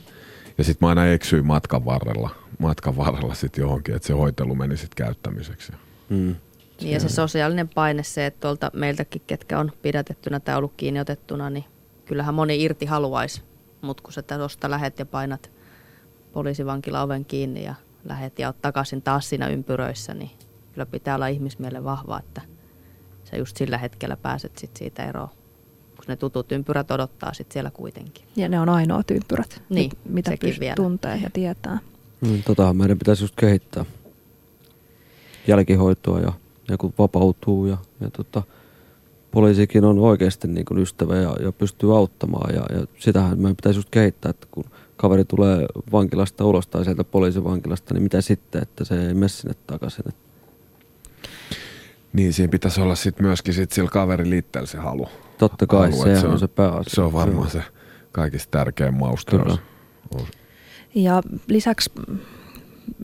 Ja sitten mä aina eksyin matkan varrella, matkan varrella sitten johonkin, että se hoitelu meni sitten käyttämiseksi. Mm. Niin ja se sosiaalinen paine, se, että tuolta meiltäkin, ketkä on pidätettynä tai ollut kiinni otettuna, niin kyllähän moni irti haluaisi. Mutta kun sä tuosta lähet ja painat poliisivankila oven kiinni ja lähet ja oot takaisin taas siinä ympyröissä, niin kyllä pitää olla ihmismielen vahva, että sä just sillä hetkellä pääset sit siitä eroon. Kun ne tutut ympyrät odottaa sit siellä kuitenkin. Ja ne on ainoat ympyrät, niin, mitä pystyy vielä. tuntee ja tietää. Mm, totahan meidän pitäisi just kehittää jälkihoitoa ja, ja kun vapautuu ja, ja tota, poliisikin on oikeasti niin kuin ystävä ja, ja pystyy auttamaan ja, ja sitähän meidän pitäisi just kehittää, että kun kaveri tulee vankilasta ulos tai sieltä poliisivankilasta, niin mitä sitten, että se ei mene sinne takaisin. Niin, siinä pitäisi olla sit myöskin sit sillä kaverin liitteellä se halu. Totta kai, se, se on se pääasia. Se on varmaan se kaikista tärkein maustaus. Ja lisäksi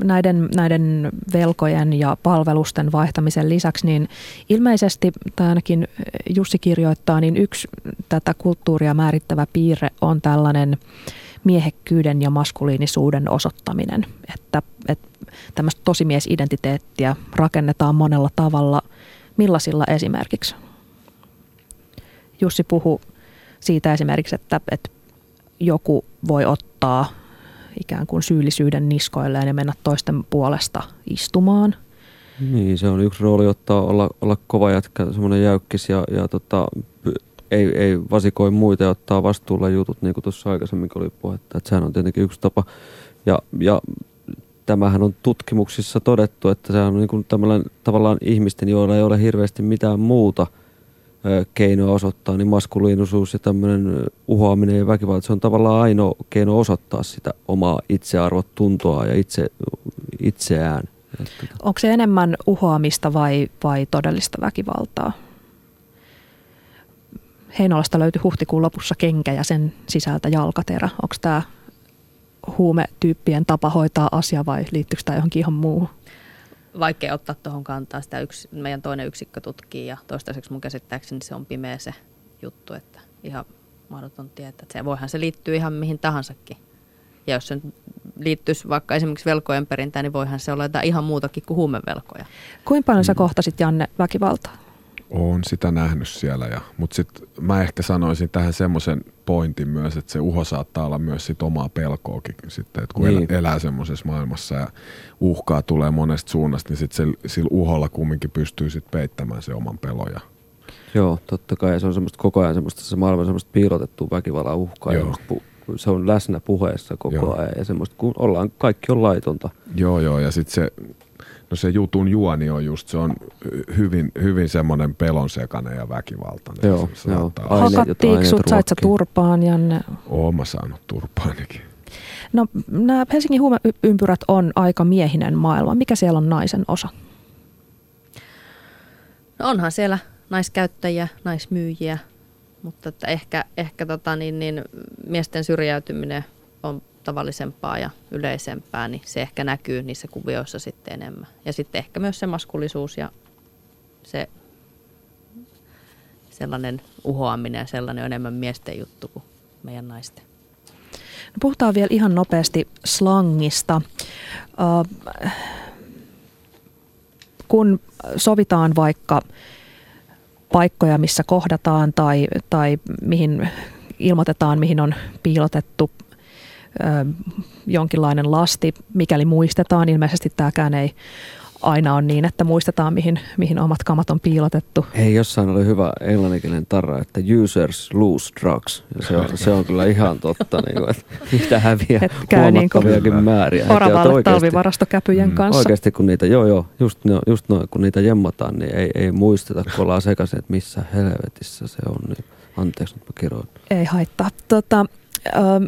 näiden, näiden velkojen ja palvelusten vaihtamisen lisäksi, niin ilmeisesti, tai ainakin Jussi kirjoittaa, niin yksi tätä kulttuuria määrittävä piirre on tällainen miehekkyyden ja maskuliinisuuden osoittaminen. Että, että tämmöistä tosimiesidentiteettiä rakennetaan monella tavalla. Millaisilla esimerkiksi? Jussi puhu siitä esimerkiksi, että, että joku voi ottaa ikään kuin syyllisyyden niskoilleen ja mennä toisten puolesta istumaan. Niin, se on yksi rooli ottaa, olla, olla kova jätkä, semmoinen jäykkis ja, ja tota, ei, ei vasikoi muita ja ottaa vastuulla jutut, niin kuin tuossa aikaisemmin oli puhetta. Että sehän on tietenkin yksi tapa. Ja, ja tämähän on tutkimuksissa todettu, että se on niin kuin tavallaan ihmisten, joilla ei ole hirveästi mitään muuta keinoa osoittaa, niin maskuliinisuus ja tämmöinen uhoaminen ja väkivalta, se on tavallaan ainoa keino osoittaa sitä omaa itsearvotuntoa ja itse, itseään. Onko se enemmän uhoamista vai, vai todellista väkivaltaa? Heinolasta löytyi huhtikuun lopussa kenkä ja sen sisältä jalkaterä. Onko tämä huumetyyppien tapa hoitaa asia vai liittyykö tämä johonkin ihan muuhun? Vaikea ottaa tuohon kantaa. Sitä yksi, meidän toinen yksikkö tutkii ja toistaiseksi mun käsittääkseni se on pimeä se juttu, että ihan mahdoton tietää. Että se, voihan se liittyä ihan mihin tahansakin. Ja jos se liittyisi vaikka esimerkiksi velkojen perintään, niin voihan se olla jotain ihan muutakin kuin huumevelkoja. Kuinka paljon sä kohtasit, Janne, väkivaltaa? Olen sitä nähnyt siellä, ja, mutta sitten mä ehkä sanoisin tähän semmoisen pointin myös, että se uho saattaa olla myös sit omaa pelkoakin sitten, että kun niin. elää semmoisessa maailmassa ja uhkaa tulee monesta suunnasta, niin sitten sillä uholla kumminkin pystyy sitten peittämään se oman peloja. Joo, totta kai. Se on semmoista koko ajan semmoista, se maailma semmoista piilotettua väkivallan uhkaa. Joo. Ja se on läsnä puheessa koko joo. ajan ja semmoista, kun ollaan, kaikki on laitonta. Joo, joo, ja sitten se No se jutun juoni on just, se on hyvin, hyvin semmoinen pelonsekainen ja väkivaltainen. Joo, joo. Hakattiinko sut, sait sä turpaan, Janne? Oon mä saanut turpaanikin. No nämä Helsingin huumeympyrät on aika miehinen maailma. Mikä siellä on naisen osa? No onhan siellä naiskäyttäjiä, naismyyjiä, mutta että ehkä, ehkä tota niin, niin miesten syrjäytyminen on tavallisempaa ja yleisempää, niin se ehkä näkyy niissä kuvioissa sitten enemmän. Ja sitten ehkä myös se maskulisuus ja se sellainen uhoaminen ja sellainen on enemmän miesten juttu kuin meidän naisten. No puhutaan vielä ihan nopeasti slangista. Uh, kun sovitaan vaikka paikkoja, missä kohdataan tai, tai mihin ilmoitetaan, mihin on piilotettu jonkinlainen lasti, mikäli muistetaan. Ilmeisesti tämäkään ei aina on niin, että muistetaan, mihin, mihin omat kamat on piilotettu. Ei, jossain oli hyvä englanninkielinen tarra, että users lose drugs. Ja se, on, se on kyllä ihan totta, niin kuin, että [laughs] niitä häviää Et käy niin kuin määriä. Oravalle talvivarastokäpyjen mm, kanssa. Oikeasti kun niitä, joo joo, just, no, just noin, kun niitä jemmataan, niin ei, ei muisteta, kun ollaan sekaisin, että missä helvetissä se on. Niin, anteeksi, nyt mä kiroin. Ei haittaa. Tota, ähm,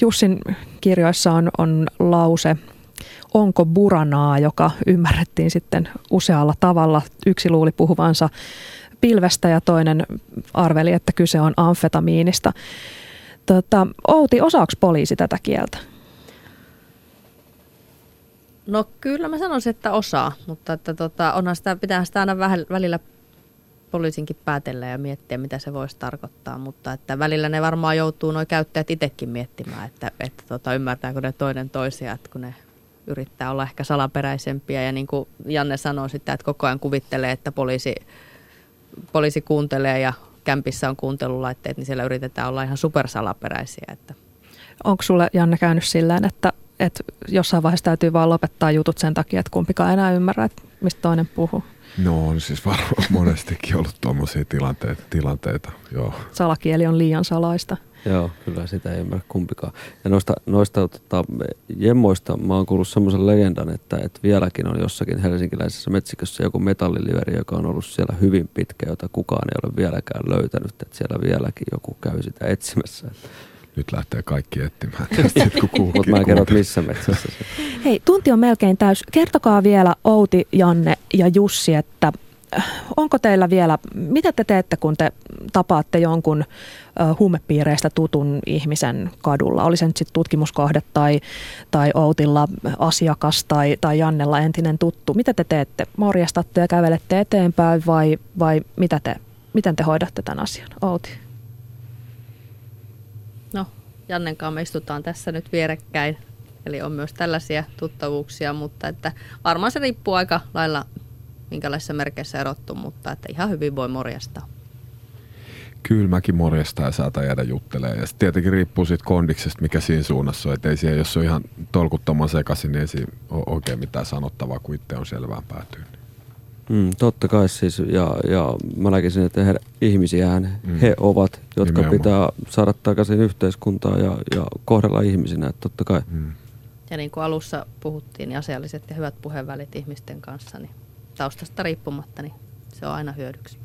Jussin kirjoissa on, on lause, onko buranaa, joka ymmärrettiin sitten usealla tavalla. Yksi luuli puhuvansa pilvestä ja toinen arveli, että kyse on amfetamiinista. Tota, Outi, osaako poliisi tätä kieltä? No kyllä mä sanoisin, että osaa, mutta että tota, onhan sitä, pitää sitä aina vähän, välillä poliisinkin päätellä ja miettiä, mitä se voisi tarkoittaa, mutta että välillä ne varmaan joutuu nuo käyttäjät itsekin miettimään, että, että tota, ymmärtääkö ne toinen toisia, että kun ne yrittää olla ehkä salaperäisempiä ja niin kuin Janne sanoi sitä, että koko ajan kuvittelee, että poliisi, poliisi kuuntelee ja kämpissä on kuuntelulaitteet, niin siellä yritetään olla ihan supersalaperäisiä. Että. Onko sulle Janne käynyt silleen, että, että jossain vaiheessa täytyy vaan lopettaa jutut sen takia, että kumpikaan enää ymmärrä, että mistä toinen puhuu? No on siis varmaan [laughs] monestikin ollut tuommoisia tilanteita, tilanteita, joo. Salakieli on liian salaista. Joo, kyllä sitä ei ymmärrä kumpikaan. Ja noista, noista tota, jemmoista mä oon kuullut semmoisen legendan, että, että vieläkin on jossakin helsinkiläisessä metsikössä joku metalliliveri, joka on ollut siellä hyvin pitkä, jota kukaan ei ole vieläkään löytänyt. Että siellä vieläkin joku käy sitä etsimässä. Nyt lähtee kaikki etsimään. [laughs] Mutta mä en kerro, missä metsässä se. [laughs] Hei, tunti on melkein täys. Kertokaa vielä Outi, Janne ja Jussi, että onko teillä vielä, mitä te teette, kun te tapaatte jonkun huumepiireistä tutun ihmisen kadulla? Oli se nyt sitten tutkimuskohde tai, tai Outilla asiakas tai, tai Jannella entinen tuttu. Mitä te teette? Morjastatte ja kävelette eteenpäin vai, vai mitä te, miten te hoidatte tämän asian? Outi. Jannen kanssa me istutaan tässä nyt vierekkäin. Eli on myös tällaisia tuttavuuksia, mutta että varmaan se riippuu aika lailla minkälaisissa merkeissä erottu, mutta että ihan hyvin voi morjastaa. Kyllä mäkin morjastaa ja saata jäädä juttelemaan. Ja tietenkin riippuu siitä kondiksesta, mikä siinä suunnassa on. Että ei siellä, jos on ihan tolkuttoman sekaisin, niin ei siinä ole oikein mitään sanottavaa, kun itse on selvään päätynyt. Mm, totta kai siis, ja, ja mä näkisin, että he, ihmisiähän mm. he ovat, jotka Nimenomaan. pitää saada takaisin yhteiskuntaan ja, ja kohdella ihmisinä, että totta kai. Mm. Ja niin kuin alussa puhuttiin, niin asialliset ja hyvät puheenvälit ihmisten kanssa, niin taustasta riippumatta, niin se on aina hyödyksi.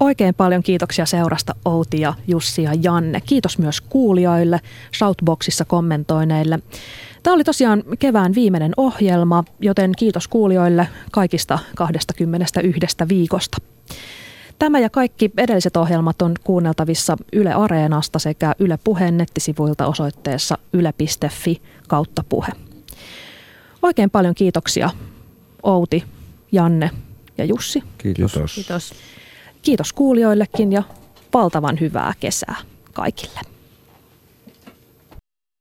Oikein paljon kiitoksia seurasta Outi ja Jussi ja Janne. Kiitos myös kuulijoille, Shoutboxissa kommentoineille. Tämä oli tosiaan kevään viimeinen ohjelma, joten kiitos kuulijoille kaikista 21 viikosta. Tämä ja kaikki edelliset ohjelmat on kuunneltavissa Yle Areenasta sekä Yle Puheen nettisivuilta osoitteessa yle.fi kautta puhe. Oikein paljon kiitoksia Outi, Janne ja Jussi. Kiitos. Kiitos. Kiitos kuulijoillekin ja valtavan hyvää kesää kaikille.